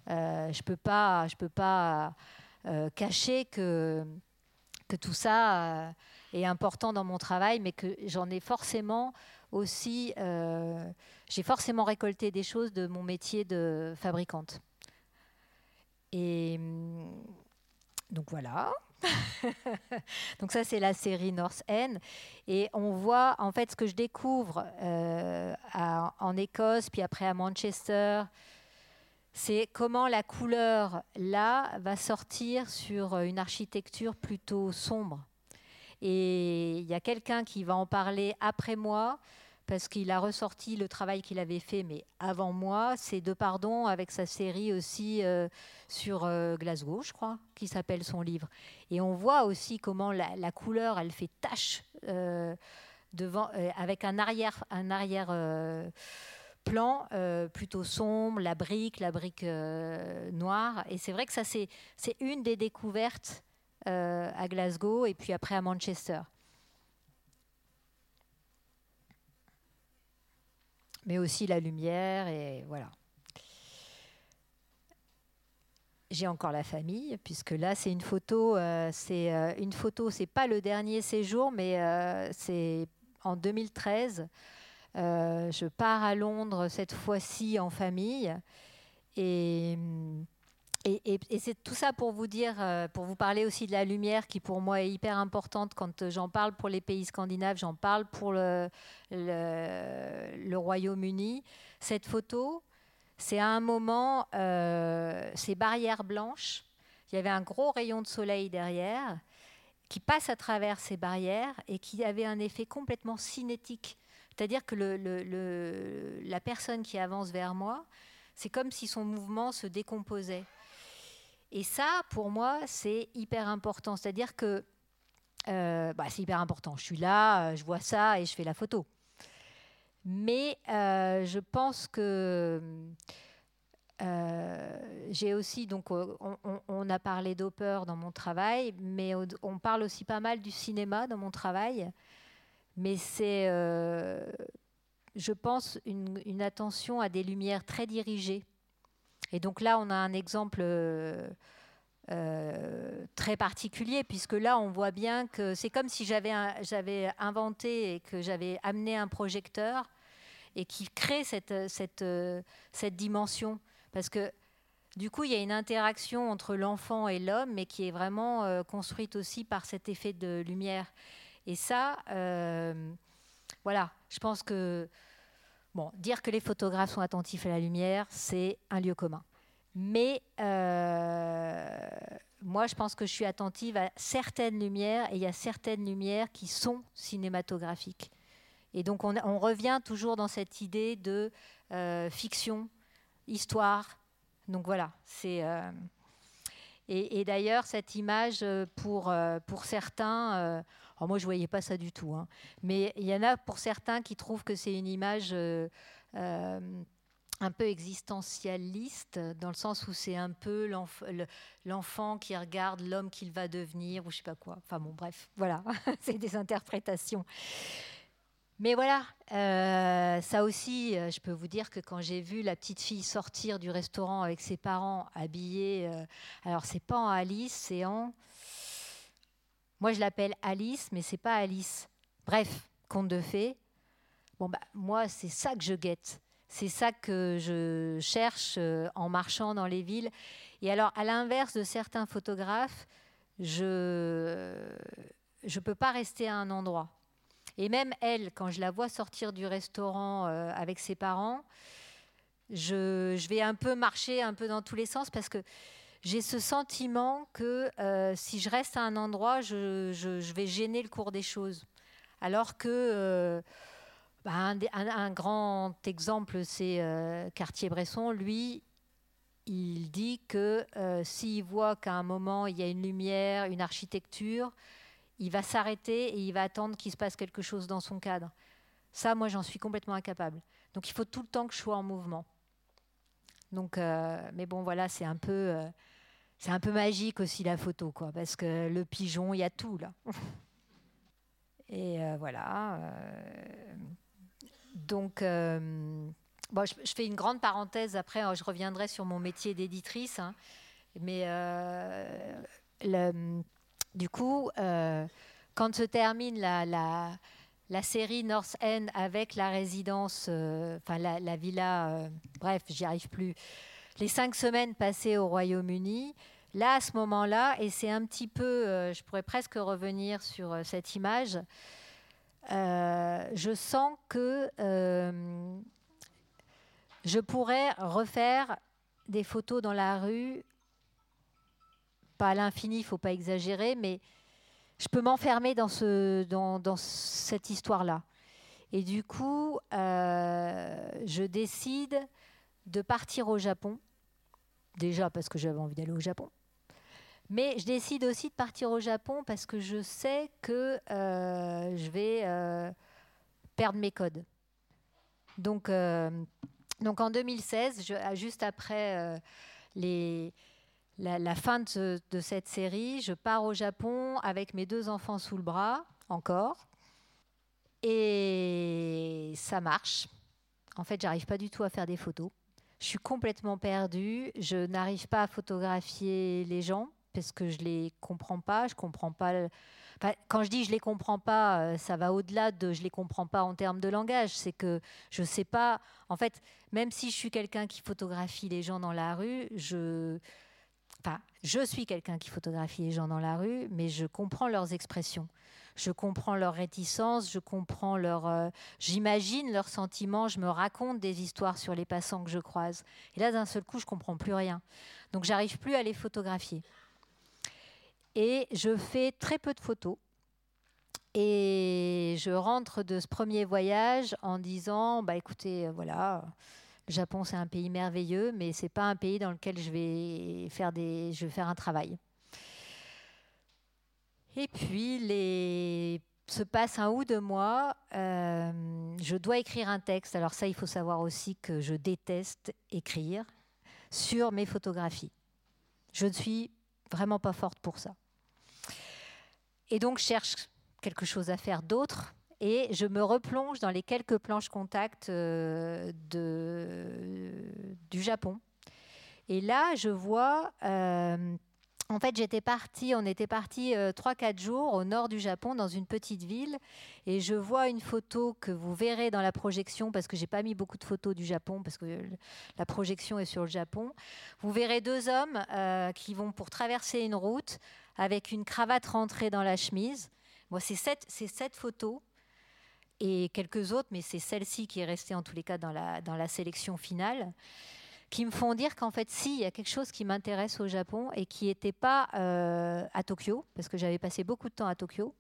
euh, je ne peux pas, euh, cacher que, que tout ça euh, est important dans mon travail, mais que j'en ai forcément aussi, j'ai forcément récolté des choses de mon métier de fabricante. Et hum, donc voilà. Donc ça, c'est la série North End. Et on voit, en fait, ce que je découvre euh, en Écosse, puis après à Manchester, c'est comment la couleur, là, va sortir sur une architecture plutôt sombre. Et il y a quelqu'un qui va en parler après moi, parce qu'il a ressorti le travail qu'il avait fait, mais avant moi, c'est De Pardon avec sa série aussi euh, sur euh, Glasgow, je crois, qui s'appelle son livre. Et on voit aussi comment la, couleur, elle fait tache euh, devant, avec un arrière, un arrière plan plutôt sombre, la brique, la brique noire. Et c'est vrai que ça, c'est une des découvertes à Glasgow et puis après à Manchester. Mais aussi la lumière et voilà. J'ai encore la famille puisque là c'est une photo, euh, c'est euh, une photo, c'est pas le dernier séjour, mais euh, c'est en 2013. je pars à Londres cette fois-ci en famille et et, c'est tout ça pour vous dire, euh, pour vous parler aussi de la lumière qui pour moi est hyper importante quand j'en parle pour les pays scandinaves, j'en parle pour le, Royaume-Uni. Cette photo, c'est à un moment, euh, ces barrières blanches, il y avait un gros rayon de soleil derrière qui passe à travers ces barrières et qui avait un effet complètement cinétique. C'est-à-dire que la personne qui avance vers moi, c'est comme si son mouvement se décomposait. Et ça, pour moi, c'est hyper important. C'est-à-dire que euh, bah, c'est hyper important. Je suis là, euh, je vois ça et je fais la photo. Mais euh, je pense que j'ai aussi, donc, on, a parlé d'Hopper dans mon travail, mais on parle aussi pas mal du cinéma dans mon travail. Mais c'est, je pense, une attention à des lumières très dirigées et donc là, on a un exemple euh, euh, très particulier, puisque là, on voit bien que c'est comme si j'avais inventé et que j'avais amené un projecteur et qui crée cette, cette, cette dimension. Parce que du coup, il y a une interaction entre l'enfant et l'homme, mais qui est vraiment euh, construite aussi par cet effet de lumière. Et ça, voilà, je pense que Dire que les photographes sont attentifs à la lumière, c'est un lieu commun. Mais euh, moi, je pense que je suis attentive à certaines lumières et il y a certaines lumières qui sont cinématographiques. Et donc, on, revient toujours dans cette idée de euh, fiction, histoire. Donc voilà, c'est. Euh, et, d'ailleurs, cette image, pour, pour certains, moi, je ne voyais pas ça du tout. Hein. Mais il y en a pour certains qui trouvent que c'est une image euh, euh, un peu existentialiste, dans le sens où c'est un peu l'enfant qui regarde l'homme qu'il va devenir, ou je sais pas quoi. Enfin bon, bref, voilà, c'est des interprétations. Mais voilà, euh, ça aussi, je peux vous dire que quand j'ai vu la petite fille sortir du restaurant avec ses parents habillés, alors c'est pas en Alice, c'est en moi, je l'appelle Alice, mais c'est pas Alice. Bref, conte de fées. Bon, bah, moi, c'est ça que je guette. C'est ça que je cherche euh, en marchant dans les villes. Et alors, à l'inverse de certains photographes, je ne peux pas rester à un endroit. Et même elle, quand je la vois sortir du restaurant euh, avec ses parents, je, vais un peu marcher un peu dans tous les sens parce que j'ai ce sentiment que euh, si je reste à un endroit, je, vais gêner le cours des choses. Alors que euh, bah, un, grand exemple, c'est Cartier-Bresson. Lui, il dit que s'il voit qu'à un moment il y a une lumière, une architecture, il va s'arrêter et il va attendre qu'il se passe quelque chose dans son cadre. Ça, moi, j'en suis complètement incapable. Donc, il faut tout le temps que je sois en mouvement. Donc, euh, mais bon, voilà, c'est un peu, euh, c'est un peu magique aussi la photo, quoi, parce que le pigeon, il y a tout là. Et euh, voilà. donc, je, fais une grande parenthèse. Après, je reviendrai sur mon métier d'éditrice, hein. mais le, du coup, quand se termine la, série North End avec la résidence, euh, enfin la, villa, euh, bref, j'y arrive plus. Les cinq semaines passées au Royaume-Uni, là, à ce moment-là, et c'est un petit peu, euh, je pourrais presque revenir sur cette image, je sens que je pourrais refaire des photos dans la rue, pas à l'infini, il ne faut pas exagérer, mais je peux m'enfermer dans, ce, dans, dans cette histoire-là. Et du coup, euh, je décide de partir au Japon. Déjà parce que j'avais envie d'aller au Japon. Mais je décide aussi de partir au Japon parce que je sais que euh, je vais euh, perdre mes codes. Donc, en 2016, je, juste après les, la, fin de, cette série, je pars au Japon avec mes deux enfants sous le bras, encore. Et ça marche. En fait, j'arrive pas du tout à faire des photos. Je suis complètement perdue. Je n'arrive pas à photographier les gens parce que je les comprends pas. Je comprends pas. quand je dis je les comprends pas, euh, ça va au-delà de je les comprends pas en termes de langage. C'est que je sais pas. En fait, même si je suis quelqu'un qui photographie les gens dans la rue, je Enfin, je suis quelqu'un qui photographie les gens dans la rue, mais je comprends leurs expressions. Je comprends leurs réticences, je comprends leur, euh, j'imagine leurs sentiments, je me raconte des histoires sur les passants que je croise. Et là, d'un seul coup, je comprends plus rien. Donc, j'arrive plus à les photographier. Et je fais très peu de photos. Et je rentre de ce premier voyage en disant, bah écoutez, euh, voilà, Japon, c'est un pays merveilleux, mais c'est pas un pays dans lequel je vais faire, des, un travail. Et puis, se passe un ou deux mois, euh, je dois écrire un texte. Alors ça, il faut savoir aussi que je déteste écrire sur mes photographies. Je ne suis vraiment pas forte pour ça. Et donc, je cherche quelque chose à faire d'autre et je me replonge dans les quelques planches contact euh, du Japon. Et là, je vois, euh, en fait, j'étais partie, on était parti 3-4 euh, jours au nord du Japon, dans une petite ville, et je vois une photo que vous verrez dans la projection, parce que j'ai pas mis beaucoup de photos du Japon, parce que la projection est sur le Japon. Vous verrez deux hommes qui vont pour traverser une route avec une cravate rentrée dans la chemise. Moi, c'est cette photo et quelques autres, mais c'est celle-ci qui est restée en tous les cas dans la, dans la sélection finale, qui me font dire qu'en fait, si, il y a quelque chose qui m'intéresse au Japon et qui n'était pas euh, à Tokyo, parce que j'avais passé beaucoup de temps à Tokyo.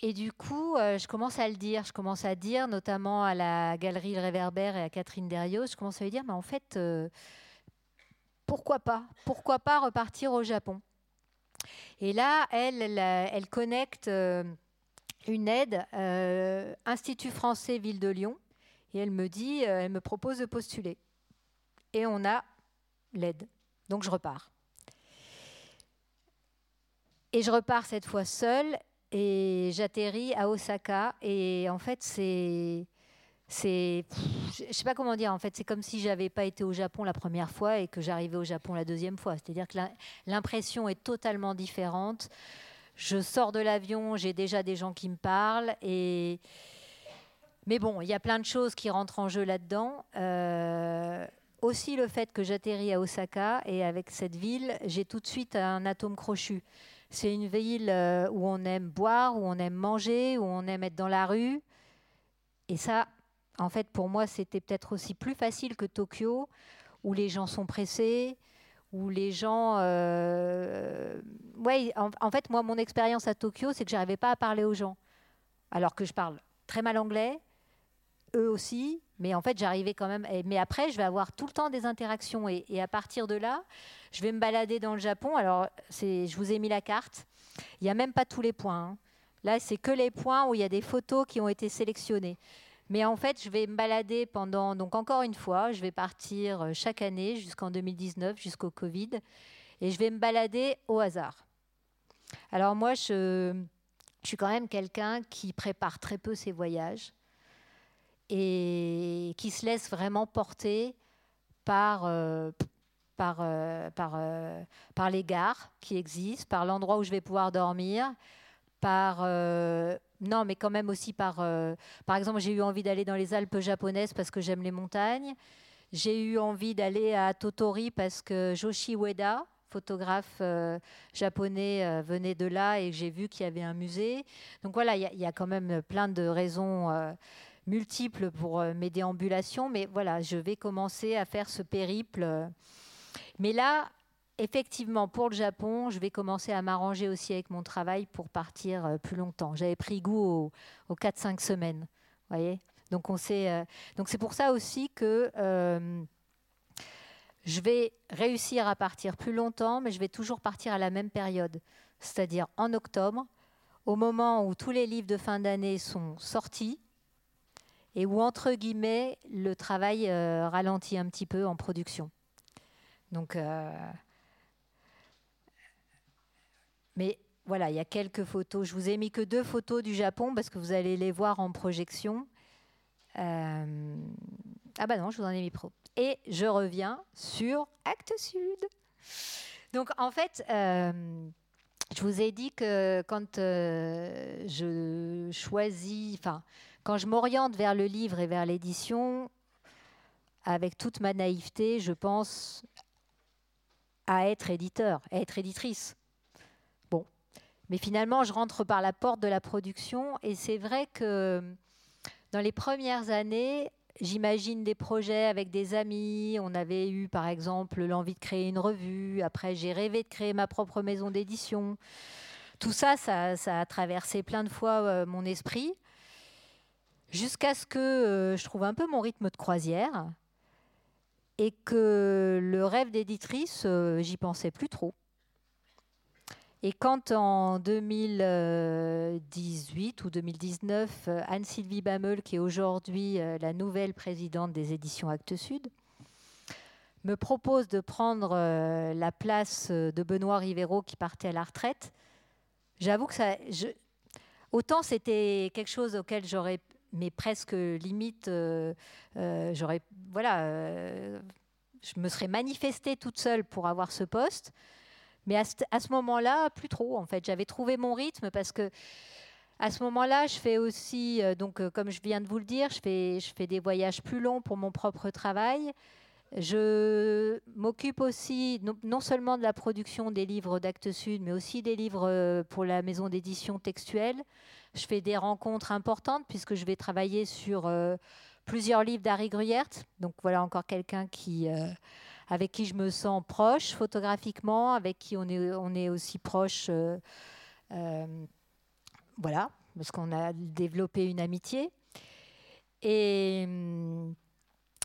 Et du coup, euh, je commence à le dire. Je commence à dire, notamment à la galerie Le Réverbère et à Catherine Derios, je commence à lui dire, mais en fait, euh, pourquoi pas? Pourquoi pas repartir au Japon? Et là, elle, elle connecte une aide, euh, Institut français Ville de Lyon, et elle me dit, euh, elle me propose de postuler. Et on a l'aide. Donc je repars. Et je repars cette fois seule et j'atterris à Osaka. Et en fait, c'est. C'est, je sais pas comment dire. En fait, c'est comme si j'avais pas été au Japon la première fois et que j'arrivais au Japon la deuxième fois. C'est-à-dire que l'impression est totalement différente je sors de l'avion, j'ai déjà des gens qui me parlent. Et... Mais bon, il y a plein de choses qui rentrent en jeu là-dedans. Euh, aussi le fait que j'atterris à Osaka et avec cette ville, j'ai tout de suite un atome crochu. C'est une ville euh, où on aime boire, où on aime manger, où on aime être dans la rue. Et ça, En fait, pour moi, c'était peut-être aussi plus facile que Tokyo, où les gens sont pressés, où les gens... Euh, ouais, en, fait, moi, mon expérience à Tokyo, c'est que j'arrivais pas à parler aux gens, alors que je parle très mal anglais, eux aussi, mais en fait, j'arrivais quand même. Mais après, je vais avoir tout le temps des interactions, et, à partir de là, je vais me balader dans le Japon. Alors, je vous ai mis la carte. Il n'y a même pas tous les points. Hein. Là, c'est que les points où il y a des photos qui ont été sélectionnées. Mais en fait, je vais me balader pendant, donc encore une fois, je vais partir euh, chaque année jusqu'en 2019, jusqu'au Covid, et je vais me balader au hasard. Alors moi, je, suis quand même quelqu'un qui prépare très peu ses voyages et qui se laisse vraiment porter par, euh, par, euh, par, par les gares qui existent, par l'endroit où je vais pouvoir dormir, par non, mais quand même aussi par. Euh, par exemple, j'ai eu envie d'aller dans les Alpes japonaises parce que j'aime les montagnes. J'ai eu envie d'aller à Totori parce que Joshi Ueda, photographe euh, japonais, euh, venait de là et j'ai vu qu'il y avait un musée. Donc voilà, il y, y, a quand même plein de raisons multiples pour mes déambulations. Mais voilà, je vais commencer à faire ce périple. Mais là, effectivement, pour le Japon, je vais commencer à m'arranger aussi avec mon travail pour partir euh, plus longtemps. J'avais pris goût aux, 4-5 semaines. voyez euh, donc c'est pour ça aussi que euh, je vais réussir à partir plus longtemps, mais je vais toujours partir à la même période, c'est-à-dire en octobre, au moment où tous les livres de fin d'année sont sortis et où, entre guillemets, le travail ralentit un petit peu en production. Donc, mais voilà, il y a quelques photos. Je vous ai mis que deux photos du Japon parce que vous allez les voir en projection. Euh, ah bah non, je vous en ai mis pro. Et je reviens sur Acte Sud. Donc en fait, euh, je vous ai dit que quand euh, je choisis, enfin, quand je m'oriente vers le livre et vers l'édition, avec toute ma naïveté, je pense à être éditeur, à être éditrice. Mais finalement, je rentre par la porte de la production et c'est vrai que dans les premières années, j'imagine des projets avec des amis. On avait eu, par exemple, l'envie de créer une revue. Après, j'ai rêvé de créer ma propre maison d'édition. Tout ça, ça, a traversé plein de fois euh, mon esprit. Jusqu'à ce que euh, je trouve un peu mon rythme de croisière et que le rêve d'éditrice, euh, j'y pensais plus trop. Et quand en 2018 ou 2019, Anne-Sylvie Bameul, qui est aujourd'hui euh, la nouvelle présidente des éditions Actes Sud, me propose de prendre euh, la place de Benoît Rivero qui partait à la retraite, j'avoue que ça, autant c'était quelque chose auquel j'aurais, mais presque limite, euh, j'aurais, voilà, je me serais manifestée toute seule pour avoir ce poste. Mais à ce, moment-là, plus trop en fait. J'avais trouvé mon rythme parce que à ce moment-là, je fais aussi, euh, donc euh, comme je viens de vous le dire, je fais, des voyages plus longs pour mon propre travail. Je m'occupe aussi non, seulement de la production des livres d'Actes Sud, mais aussi des livres euh, pour la maison d'édition textuelle. Je fais des rencontres importantes puisque je vais travailler sur plusieurs livres d'Harry Gruyert. Donc voilà encore quelqu'un qui avec qui je me sens proche photographiquement, avec qui on est, aussi proche, euh, euh, voilà, parce qu'on a développé une amitié. Et,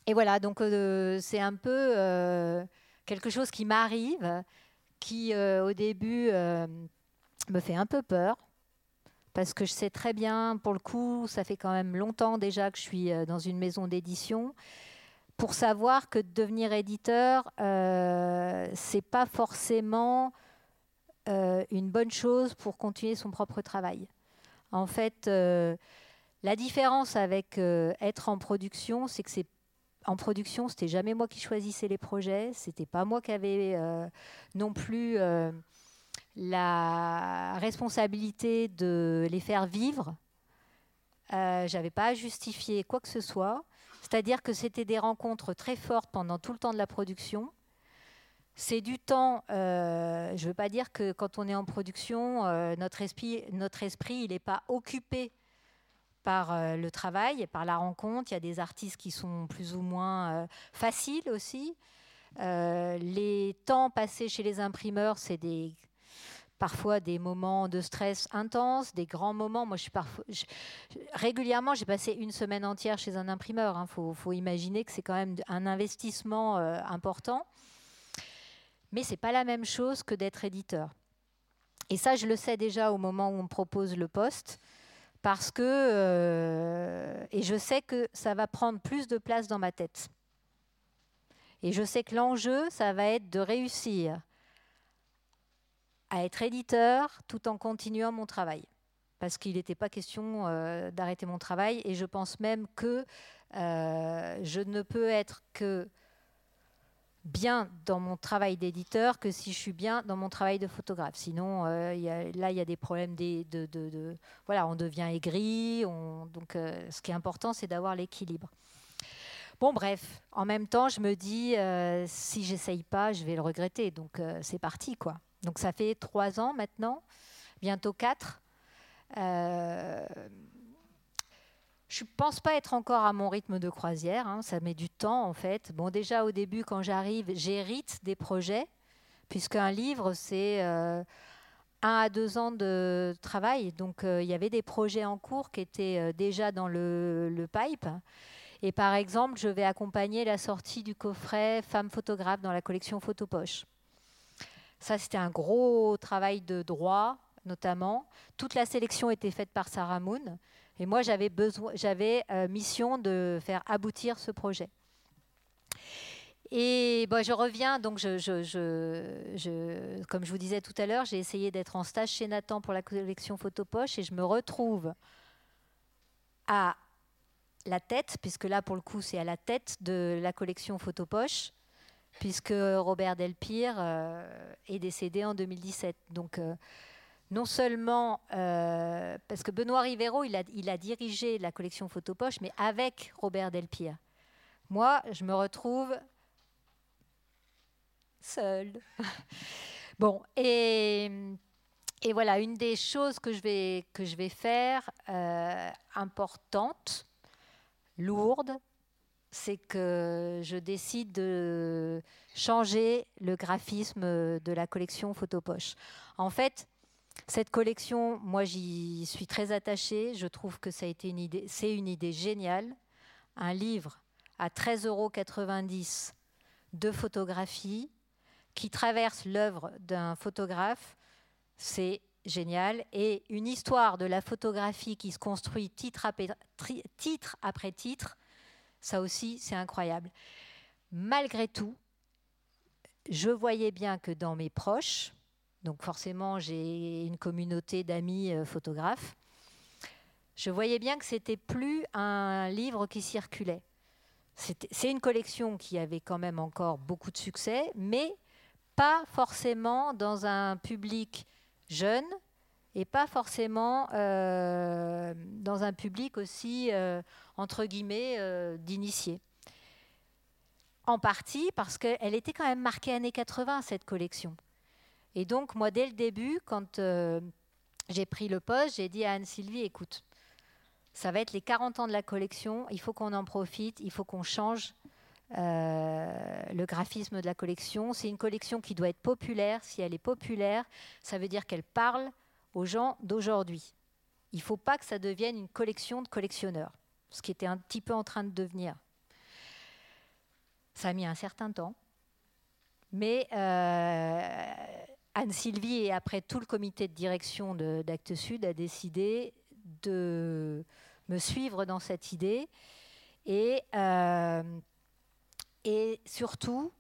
et voilà, donc euh, c'est un peu quelque chose qui m'arrive, qui au début me fait un peu peur, parce que je sais très bien, pour le coup, ça fait quand même longtemps déjà que je suis dans une maison d'édition pour savoir que devenir éditeur, euh, c'est pas forcément euh, une bonne chose pour continuer son propre travail. En fait, euh, la différence avec euh, être en production, c'est que c'est en production, c'était jamais moi qui choisissais les projets, c'était pas moi qui avais non plus la responsabilité de les faire vivre. J'avais pas à justifier quoi que ce soit. C'est-à-dire que c'était des rencontres très fortes pendant tout le temps de la production. C'est du temps, euh, je ne veux pas dire que quand on est en production, euh, notre esprit, n'est pas occupé par euh, le travail et par la rencontre. Il y a des artistes qui sont plus ou moins faciles aussi. Les temps passés chez les imprimeurs, c'est des parfois des moments de stress intenses, des grands moments. Moi, régulièrement, j'ai passé une semaine entière chez un imprimeur. Il hein. faut, imaginer que c'est quand même un investissement important. Mais c'est pas la même chose que d'être éditeur. Et ça, je le sais déjà au moment où on me propose le poste parce que euh, et je sais que ça va prendre plus de place dans ma tête. Et je sais que l'enjeu, ça va être de réussir à être éditeur tout en continuant mon travail. Parce qu'il n'était pas question euh, d'arrêter mon travail. Et je pense même que euh, je ne peux être que bien dans mon travail d'éditeur que si je suis bien dans mon travail de photographe. Sinon, euh, là, il y a des problèmes de, voilà, on devient aigri. On, donc, ce qui est important, c'est d'avoir l'équilibre. Bon, bref, en même temps, je me dis, euh, si j'essaye pas, je vais le regretter. Donc, c'est parti, quoi. Donc, ça fait trois ans maintenant, bientôt quatre. Je ne pense pas être encore à mon rythme de croisière, hein, ça met du temps en fait. Bon, déjà au début, quand j'arrive, j'hérite des projets, puisqu'un livre, c'est euh, un à deux ans de travail. Donc euh, il y avait des projets en cours qui étaient euh, déjà dans le, le, pipe. Et par exemple, je vais accompagner la sortie du coffret Femmes photographes dans la collection Photopoche. Ça, c'était un gros travail de droit, notamment. Toute la sélection était faite par Sarah Moon. Et moi, j'avais euh, mission de faire aboutir ce projet. Et bon, je reviens, donc comme je vous disais tout à l'heure, j'ai essayé d'être en stage chez Nathan pour la collection Photopoche et je me retrouve à la tête, puisque là pour le coup c'est à la tête de la collection Photopoche, puisque Robert Delpire euh, est décédé en 2017. Donc euh, non seulement euh, parce que Benoît Rivero, il a, dirigé la collection Photopoche, mais avec Robert Delpire. Moi, je me retrouve seule. bon, et, voilà, une des choses que je vais, faire, importante, lourde, c'est que je décide de changer le graphisme de la collection Photopoche. En fait, cette collection, moi j'y suis très attachée. Je trouve que ça a été une idée, c'est une idée géniale. Un livre à 13,90 euros de photographie qui traverse l'œuvre d'un photographe, c'est génial. Et une histoire de la photographie qui se construit titre après titre, après titre ça aussi c'est incroyable. Malgré tout, je voyais bien que dans mes proches, donc forcément, j'ai une communauté d'amis euh, photographes. Je voyais bien que c'était plus un livre qui circulait. C'est une collection qui avait quand même encore beaucoup de succès, mais pas forcément dans un public jeune et pas forcément euh, dans un public aussi, euh, entre guillemets, d'initiés. En partie parce qu'elle était quand même marquée années 80, cette collection. Et donc, moi, dès le début, quand euh, j'ai pris le poste, j'ai dit à Anne-Sylvie, écoute, ça va être les 40 ans de la collection, il faut qu'on en profite, il faut qu'on change euh, le graphisme de la collection. C'est une collection qui doit être populaire. Si elle est populaire, ça veut dire qu'elle parle aux gens d'aujourd'hui. Il ne faut pas que ça devienne une collection de collectionneurs, ce qui était un petit peu en train de devenir. Ça a mis un certain temps, mais euh, Anne-Sylvie et après tout le comité de direction d'Actes Sud a décidé de me suivre dans cette idée. Et, euh, et surtout,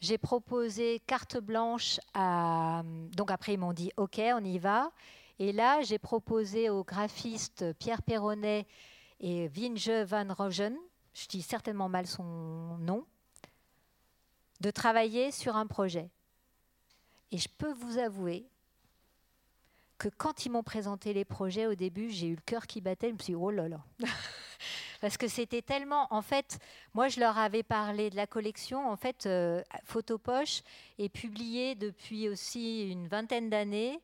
j'ai proposé carte blanche à... Donc après, ils m'ont dit, OK, on y va. Et là, j'ai proposé aux graphistes Pierre Perronnet et Vinge van Rogen, je dis certainement mal son nom, de travailler sur un projet. Et je peux vous avouer que quand ils m'ont présenté les projets au début, j'ai eu le cœur qui battait. Je me suis dit, oh là là. Parce que c'était tellement. En fait, moi, je leur avais parlé de la collection. En fait, euh, Photopoche est publiée depuis aussi une vingtaine d'années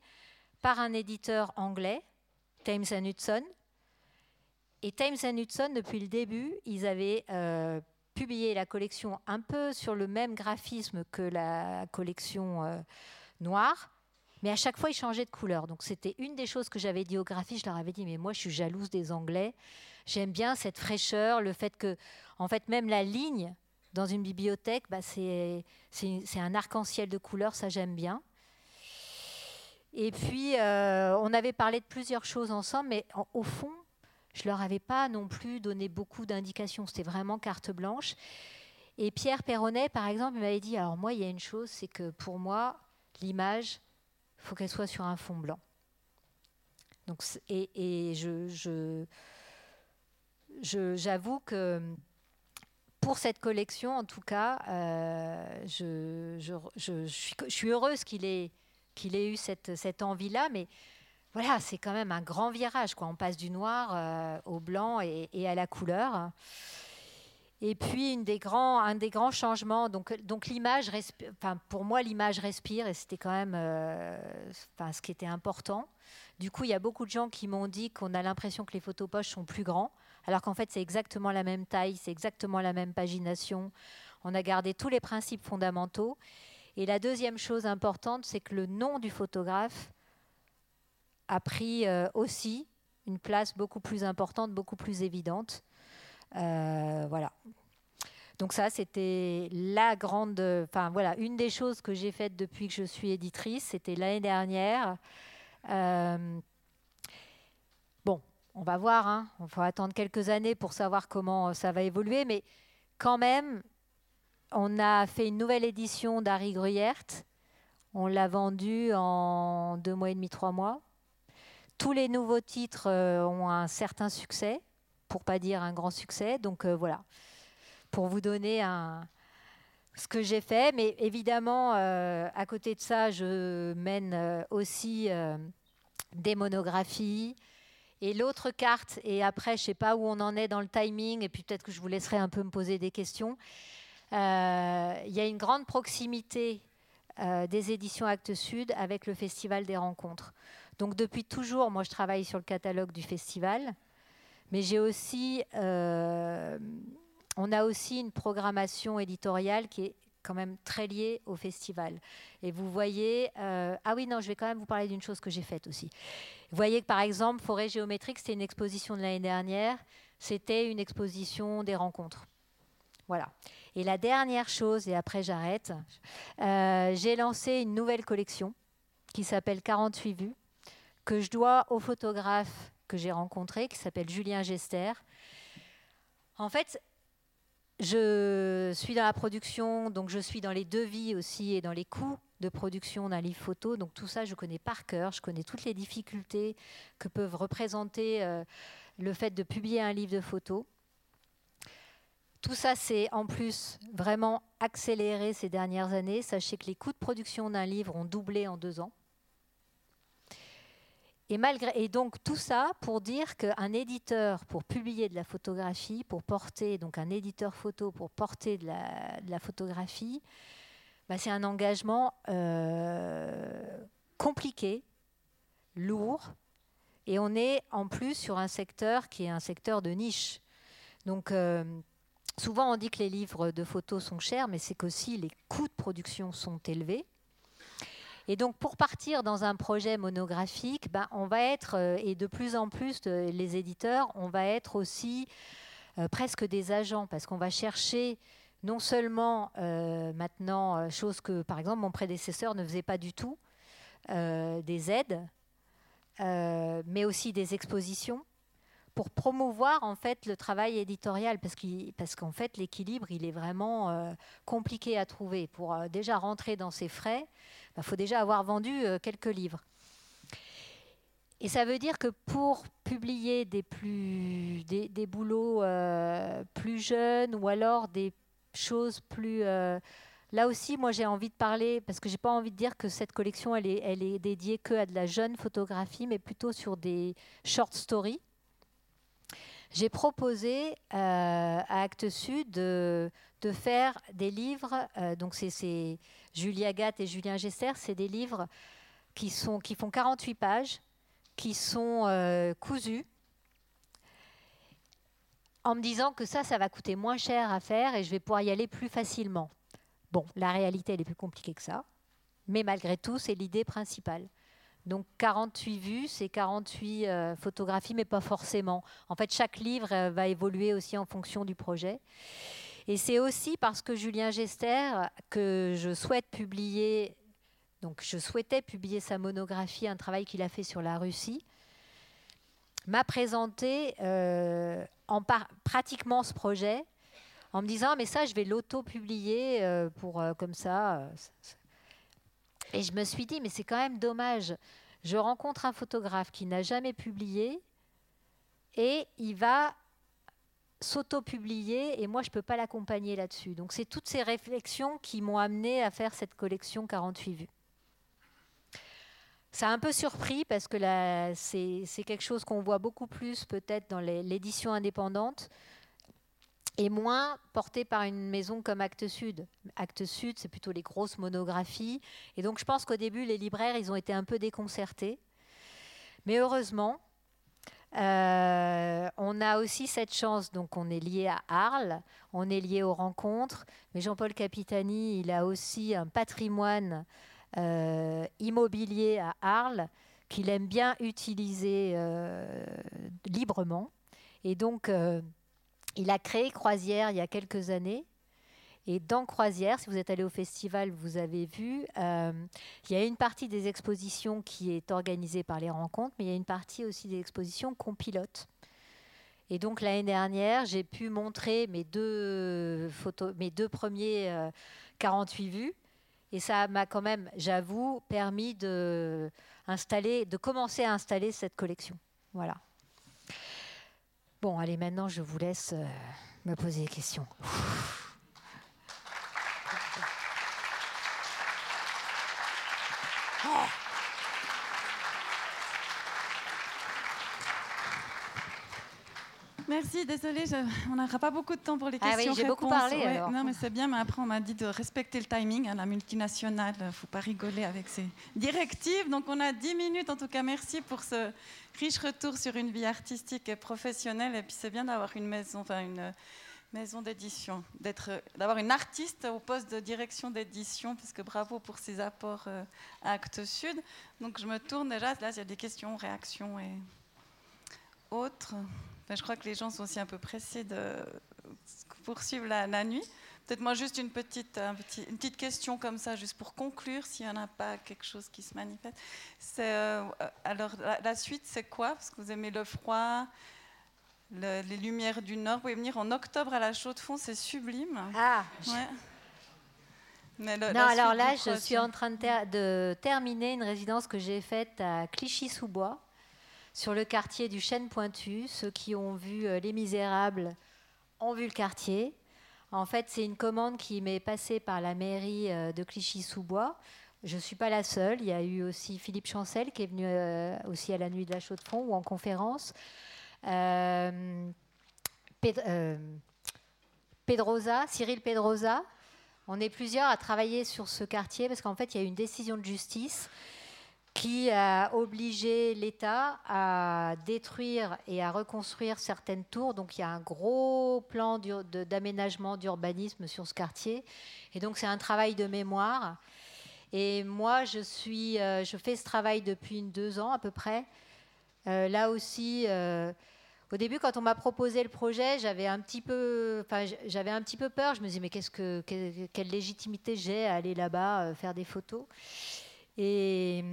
par un éditeur anglais, Thames Hudson. Et Thames Hudson, depuis le début, ils avaient euh, publié la collection un peu sur le même graphisme que la collection euh, noire, mais à chaque fois, ils changeaient de couleur. Donc c'était une des choses que j'avais dit aux graphistes. Je leur avais dit, mais moi, je suis jalouse des Anglais. J'aime bien cette fraîcheur, le fait que, en fait, même la ligne dans une bibliothèque, bah, c'est un arc-en-ciel de couleurs, ça j'aime bien. Et puis, euh, on avait parlé de plusieurs choses ensemble, mais au fond, je leur avais pas non plus donné beaucoup d'indications. C'était vraiment carte blanche. Et Pierre Perronnet, par exemple, m'avait dit alors moi, il y a une chose, c'est que pour moi, l'image, il faut qu'elle soit sur un fond blanc. Donc, et, je, j'avoue que pour cette collection, en tout cas, euh, je, je, suis, heureuse qu'il ait, qu'il ait eu cette, cette envie-là, mais voilà, c'est quand même un grand virage. Quoi. On passe du noir euh, au blanc et, à la couleur. Et puis, une des grands, un des grands changements, donc, donc l'image, pour moi, l'image respire et c'était quand même euh, ce qui était important. Du coup, il y a beaucoup de gens qui m'ont dit qu'on a l'impression que les photos poches sont plus grands, alors qu'en fait, c'est exactement la même taille, c'est exactement la même pagination. On a gardé tous les principes fondamentaux. Et la deuxième chose importante, c'est que le nom du photographe a pris euh, aussi une place beaucoup plus importante, beaucoup plus évidente. Euh, voilà. Donc ça, c'était la grande, enfin voilà, une des choses que j'ai faites depuis que je suis éditrice. C'était l'année dernière. Euh, bon, on va voir. Hein. On va attendre quelques années pour savoir comment ça va évoluer, mais quand même, on a fait une nouvelle édition d'Harry Gruyert. On l'a vendue en deux mois et demi, trois mois. Tous les nouveaux titres euh, ont un certain succès, pour pas dire un grand succès. Donc euh, voilà, pour vous donner ce que j'ai fait. Mais évidemment, euh, à côté de ça, je mène aussi des monographies. Et l'autre carte, et après, je ne sais pas où on en est dans le timing, et puis peut-être que je vous laisserai un peu me poser des questions. Il y a une grande proximité des éditions Actes Sud avec le Festival des rencontres. Donc depuis toujours, moi je travaille sur le catalogue du festival, mais j'ai aussi, euh, on a aussi une programmation éditoriale qui est quand même très liée au festival. Et vous voyez, euh, ah oui non, je vais quand même vous parler d'une chose que j'ai faite aussi. Vous voyez que par exemple, Forêt géométrique, c'était une exposition de l'année dernière, c'était une exposition des rencontres. Voilà. Et la dernière chose, et après j'arrête, euh, j'ai lancé une nouvelle collection qui s'appelle 48 vues que je dois au photographe que j'ai rencontré, qui s'appelle Julien Gester. En fait, je suis dans la production, donc je suis dans les devis aussi et dans les coûts de production d'un livre photo. Donc tout ça, je connais par cœur. Je connais toutes les difficultés que peuvent représenter euh, le fait de publier un livre de photos. Tout ça, c'est en plus vraiment accéléré ces dernières années. Sachez que les coûts de production d'un livre ont doublé en deux ans. Et, malgré, donc tout ça pour dire qu'un éditeur, pour publier de la photographie, pour porter, donc un éditeur photo pour porter de la, photographie, bah, c'est un engagement euh, compliqué, lourd, et on est en plus sur un secteur qui est un secteur de niche. Donc euh, souvent on dit que les livres de photos sont chers, mais c'est qu'aussi les coûts de production sont élevés. Et donc, pour partir dans un projet monographique, ben, on va être, euh, et de plus en plus, les éditeurs, on va être aussi euh, presque des agents, parce qu'on va chercher non seulement euh, maintenant, chose que par exemple mon prédécesseur ne faisait pas du tout, des aides, mais aussi des expositions pour promouvoir en fait le travail éditorial parce qu'en fait l'équilibre il est vraiment compliqué à trouver pour déjà rentrer dans ses frais il faut déjà avoir vendu euh, quelques livres. Et ça veut dire que pour publier des, plus, boulots euh, plus jeunes ou alors des choses plus... Euh, là aussi, moi j'ai envie de parler, parce que j'ai pas envie de dire que cette collection, elle est, elle est dédiée que à de la jeune photographie, mais plutôt sur des short stories. J'ai proposé à Actes Sud de, faire des livres, donc c'est Julia Gatt et Julien Gesser, c'est des livres qui, sont, qui font 48 pages, qui sont euh, cousus en me disant que ça, ça va coûter moins cher à faire et je vais pouvoir y aller plus facilement. Bon, la réalité, elle est plus compliquée que ça, mais malgré tout, c'est l'idée principale. Donc 48 vues, c'est 48 euh, photographies, mais pas forcément. En fait, chaque livre euh, va évoluer aussi en fonction du projet. Et c'est aussi parce que Julien Gester, que je souhaite publier, donc je souhaitais publier sa monographie, un travail qu'il a fait sur la Russie, m'a présenté euh, en pratiquement ce projet en me disant mais ça je vais l'auto-publier pour comme ça. Et je me suis dit mais c'est quand même dommage. Je rencontre un photographe qui n'a jamais publié et il va s'auto-publier et moi je ne peux pas l'accompagner là-dessus. Donc c'est toutes ces réflexions qui m'ont amené à faire cette collection 48 vues. Ça a un peu surpris parce que c'est quelque chose qu'on voit beaucoup plus peut-être dans l'édition indépendante et moins porté par une maison comme Actes Sud. Actes Sud, c'est plutôt les grosses monographies. Et donc je pense qu'au début, les libraires, ils ont été un peu déconcertés. Mais heureusement, euh, on a aussi cette chance, donc on est lié à Arles, on est lié aux rencontres, mais Jean-Paul Capitani, il a aussi un patrimoine euh, immobilier à Arles qu'il aime bien utiliser euh, librement. Et donc, il a créé Croisière il y a quelques années. Et dans Croisière, si vous êtes allé au festival, vous avez vu, il y a une partie des expositions qui est organisée par les rencontres, mais il y a une partie aussi des expositions qu'on pilote. Et donc l'année dernière, j'ai pu montrer mes deux, photos, mes deux premiers 48 vues et ça m'a quand même, j'avoue, permis de, installer, de commencer à installer cette collection. Voilà. Bon, allez, maintenant, je vous laisse euh, me poser des questions. Merci, désolée, on n'aura pas beaucoup de temps pour les questions. Ah oui, j'ai beaucoup parlé. Non, mais c'est bien, mais après on m'a dit de respecter le timing. Hein, la multinationale, il ne faut pas rigoler avec ces directives. Donc on a 10 minutes, en tout cas, merci pour ce riche retour sur une vie artistique et professionnelle. Et puis c'est bien d'avoir une maison, enfin une maison d'édition, d'avoir une artiste au poste de direction d'édition, puisque bravo pour ses apports euh, à Actes Sud. Donc je me tourne déjà, là il y a des questions, réactions et autres je crois que les gens sont aussi un peu pressés de poursuivre la, nuit. Peut-être moi juste une petite, une petite question comme ça, juste pour conclure, s'il n'y en a pas quelque chose qui se manifeste. Euh, alors la, suite, c'est quoi? Parce que vous aimez le froid, les lumières du Nord. Vous pouvez venir en octobre à la Chaux-de-Fonds, c'est sublime. Ah non, alors là, je suis en train de, de, terminer une résidence que j'ai faite à Clichy-sous-Bois sur le quartier du Chêne Pointu. Ceux qui ont vu euh, Les Misérables ont vu le quartier. En fait, c'est une commande qui m'est passée par la mairie euh, de Clichy-sous-Bois. Je ne suis pas la seule. Il y a eu aussi Philippe Chancel qui est venu euh, aussi à la nuit de la Chaux-de-Fonds ou en conférence. Pedrosa, Cyril Pedrosa. On est plusieurs à travailler sur ce quartier parce qu'en fait, il y a eu une décision de justice qui a obligé l'État à détruire et à reconstruire certaines tours. Donc il y a un gros plan d'aménagement, d'urbanisme sur ce quartier. Et donc c'est un travail de mémoire. Et moi, je, euh, fais ce travail depuis deux ans à peu près. Euh, là aussi, euh, au début, quand on m'a proposé le projet, j'avais un petit peu, j'avais un petit peu peur. Je me disais mais qu'est-ce que, quelle légitimité j'ai à aller là-bas faire des photos? Et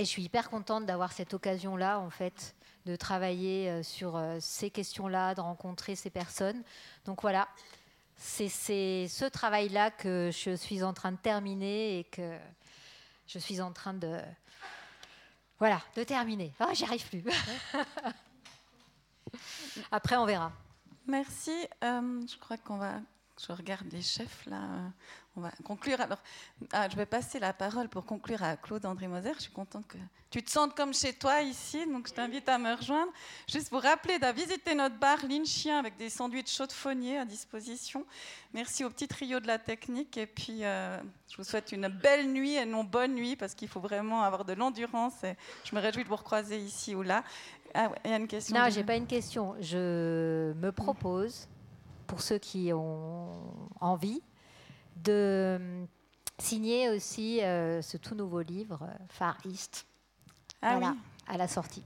et je suis hyper contente d'avoir cette occasion-là, en fait, de travailler euh, sur euh, ces questions-là, de rencontrer ces personnes. Donc voilà, c'est ce travail-là que je suis en train de terminer et que je suis en train de... Voilà, de terminer. Oh, j'y arrive plus. Après, on verra. Merci. Euh, je crois qu'on va je regarde les chefs là. On va conclure. Alors, ah, je vais passer la parole pour conclure à Claude André Moser. Je suis contente que tu te sentes comme chez toi ici, donc je t'invite à me rejoindre. Juste vous rappeler de visiter notre bar Chien avec des sandwichs chauds de à disposition. Merci au petit trio de la technique et puis euh, je vous souhaite une belle nuit et non bonne nuit parce qu'il faut vraiment avoir de l'endurance et je me réjouis de vous recroiser ici ou là. Ah, il y a une question. Non, j'ai pas une question. Je me propose, pour ceux qui ont envie, de signer aussi euh, ce tout nouveau livre, Far East. Ah oui à la sortie.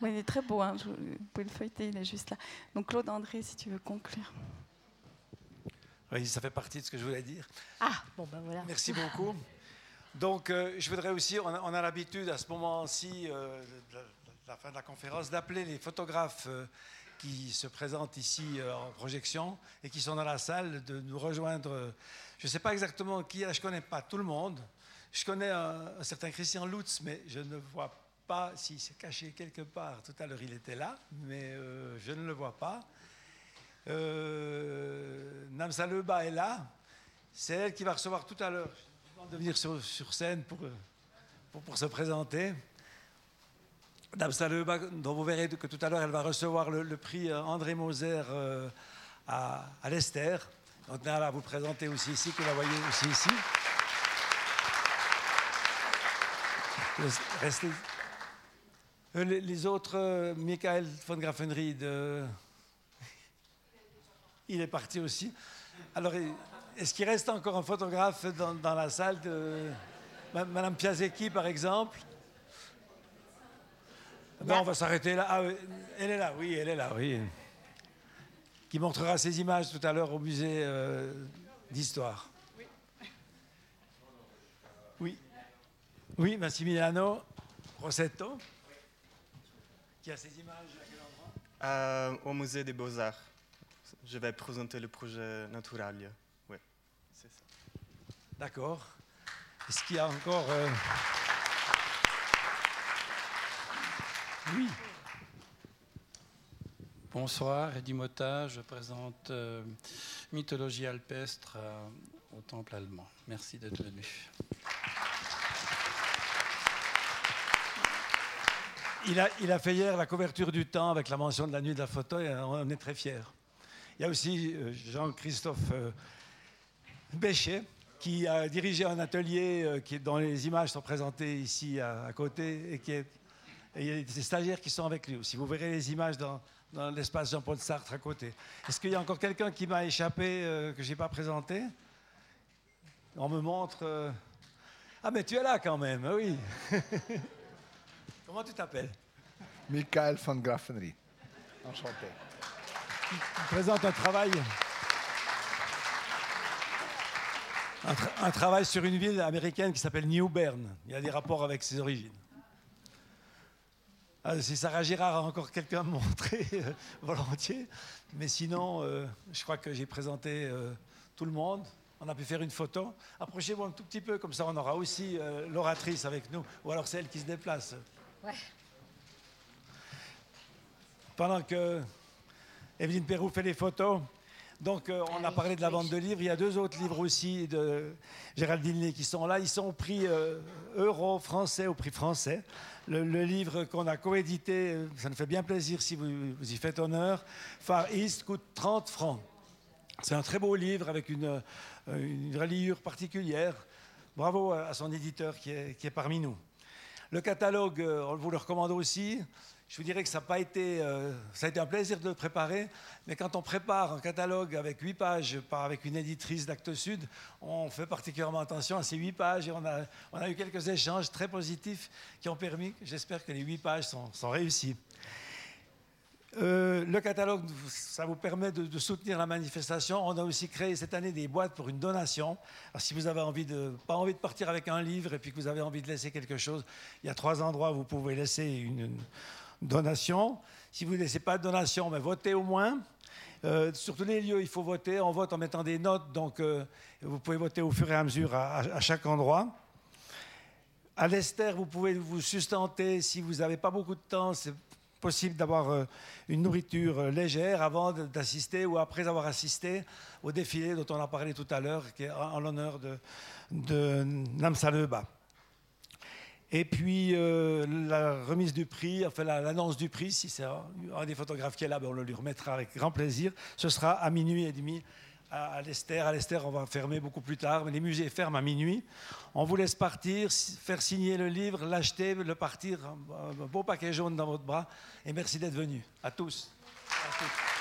oui, il est très beau, hein. vous pouvez le feuilleter, il est juste là. Donc Claude André, si tu veux conclure. Oui, ça fait partie de ce que je voulais dire. Ah, bon ben voilà. Merci beaucoup. Donc, euh, je voudrais aussi, on a, l'habitude à ce moment-ci, euh, de, la fin de la conférence, d'appeler les photographes euh, qui se présentent ici en projection et qui sont dans la salle, de nous rejoindre. Je ne sais pas exactement qui, je ne connais pas tout le monde. Je connais un, certain Christian Lutz, mais je ne vois pas s'il s'est caché quelque part. Tout à l'heure, il était là, mais euh, je ne le vois pas. Euh, Namsa Leba est là. C'est elle qui va recevoir tout à l'heure. Je demande de venir sur, scène pour, pour, se présenter. Namsa Leba, dont vous verrez que tout à l'heure, elle va recevoir le, prix André Moser euh, à, à l'Esther. Donc, là, va vous présenter aussi ici, que vous la voyez aussi ici. Euh, les, autres, euh, Michael von Grafenried, euh, il est parti aussi. Alors, est-ce qu'il reste encore un photographe dans, la salle de Madame Piazecki, par exemple? Ben, On va s'arrêter là. Ah, elle est là, oui, elle est là, oui. Qui montrera ses images tout à l'heure au musée d'histoire. Oui. Oui, Massimiliano Rossetto. Qui a ces images à quel endroit? Euh, Au musée des Beaux-Arts. Je vais présenter le projet Naturalia. Oui, c'est ça. D'accord. Est-ce qu'il y a encore. Euh, oui. Bonsoir, Eddy Mota, je présente euh, Mythologie alpestre au Temple allemand. Merci d'être venu. Il a, fait hier la couverture du temps avec la mention de la nuit de la photo et on est très fiers. Il y a aussi euh, Jean-Christophe euh, Béchet qui a dirigé un atelier euh, dont les images sont présentées ici à, côté et, qui est, il y a des stagiaires qui sont avec lui aussi. Vous verrez les images dans, l'espace Jean-Paul Sartre à côté. Est-ce qu'il y a encore quelqu'un qui m'a échappé que je n'ai pas présenté? On me montre... Ah mais tu es là quand même, oui. Comment tu t'appelles? Michael van Graffenry. Enchanté. Il présente un travail. Un, travail sur une ville américaine qui s'appelle New Bern. Il y a des rapports avec ses origines. Ah, si Sarah Girard a encore quelqu'un à me montrer, euh, volontiers. Mais sinon, euh, je crois que j'ai présenté euh, tout le monde. On a pu faire une photo. Approchez-vous un tout petit peu, comme ça on aura aussi l'oratrice avec nous, ou alors celle qui se déplace. Pendant que Evelyne Perrou fait les photos, donc euh, on a parlé de la vente de livres. Il y a deux autres livres aussi de Géraldine Lé qui sont là. Ils sont au prix euh, euro français, au prix français. Le, livre qu'on a coédité, ça nous fait bien plaisir si vous, y faites honneur. Far East coûte 30 francs. C'est un très beau livre avec une, euh, une reliure particulière. Bravo à son éditeur qui est parmi nous. Le catalogue, euh, on vous le recommande aussi. Je vous dirais que ça a, pas été, euh, ça a été un plaisir de le préparer, mais quand on prépare un catalogue avec huit pages par, avec une éditrice d'Actes Sud, on fait particulièrement attention à ces huit pages et on a, eu quelques échanges très positifs qui ont permis, j'espère que les huit pages sont, sont réussies. Euh, le catalogue, ça vous permet de, soutenir la manifestation. On a aussi créé cette année des boîtes pour une donation. Alors, si vous avez envie de, pas envie de partir avec un livre et puis que vous avez envie de laisser quelque chose, il y a trois endroits où vous pouvez laisser une, donation. Si vous ne laissez pas de donation, mais votez au moins. Euh, sur tous les lieux, il faut voter. On vote en mettant des notes, donc euh, vous pouvez voter au fur et à mesure à, chaque endroit. À l'Esther, vous pouvez vous sustenter si vous n'avez pas beaucoup de temps possible d'avoir euh, une nourriture légère avant d'assister ou après avoir assisté au défilé dont on a parlé tout à l'heure, qui est en l'honneur de, de. Et puis euh, la remise du prix, enfin l'annonce du prix, si c'est un, des photographes qui est là, ben, on le lui remettra avec grand plaisir. Ce sera à minuit et demi à, l'Esther. À l'Esther, on va fermer beaucoup plus tard, mais les musées ferment à minuit. On vous laisse partir, faire signer le livre, l'acheter, le partir, un, beau paquet jaune dans votre bras. Et merci d'être venu. À tous. À toutes.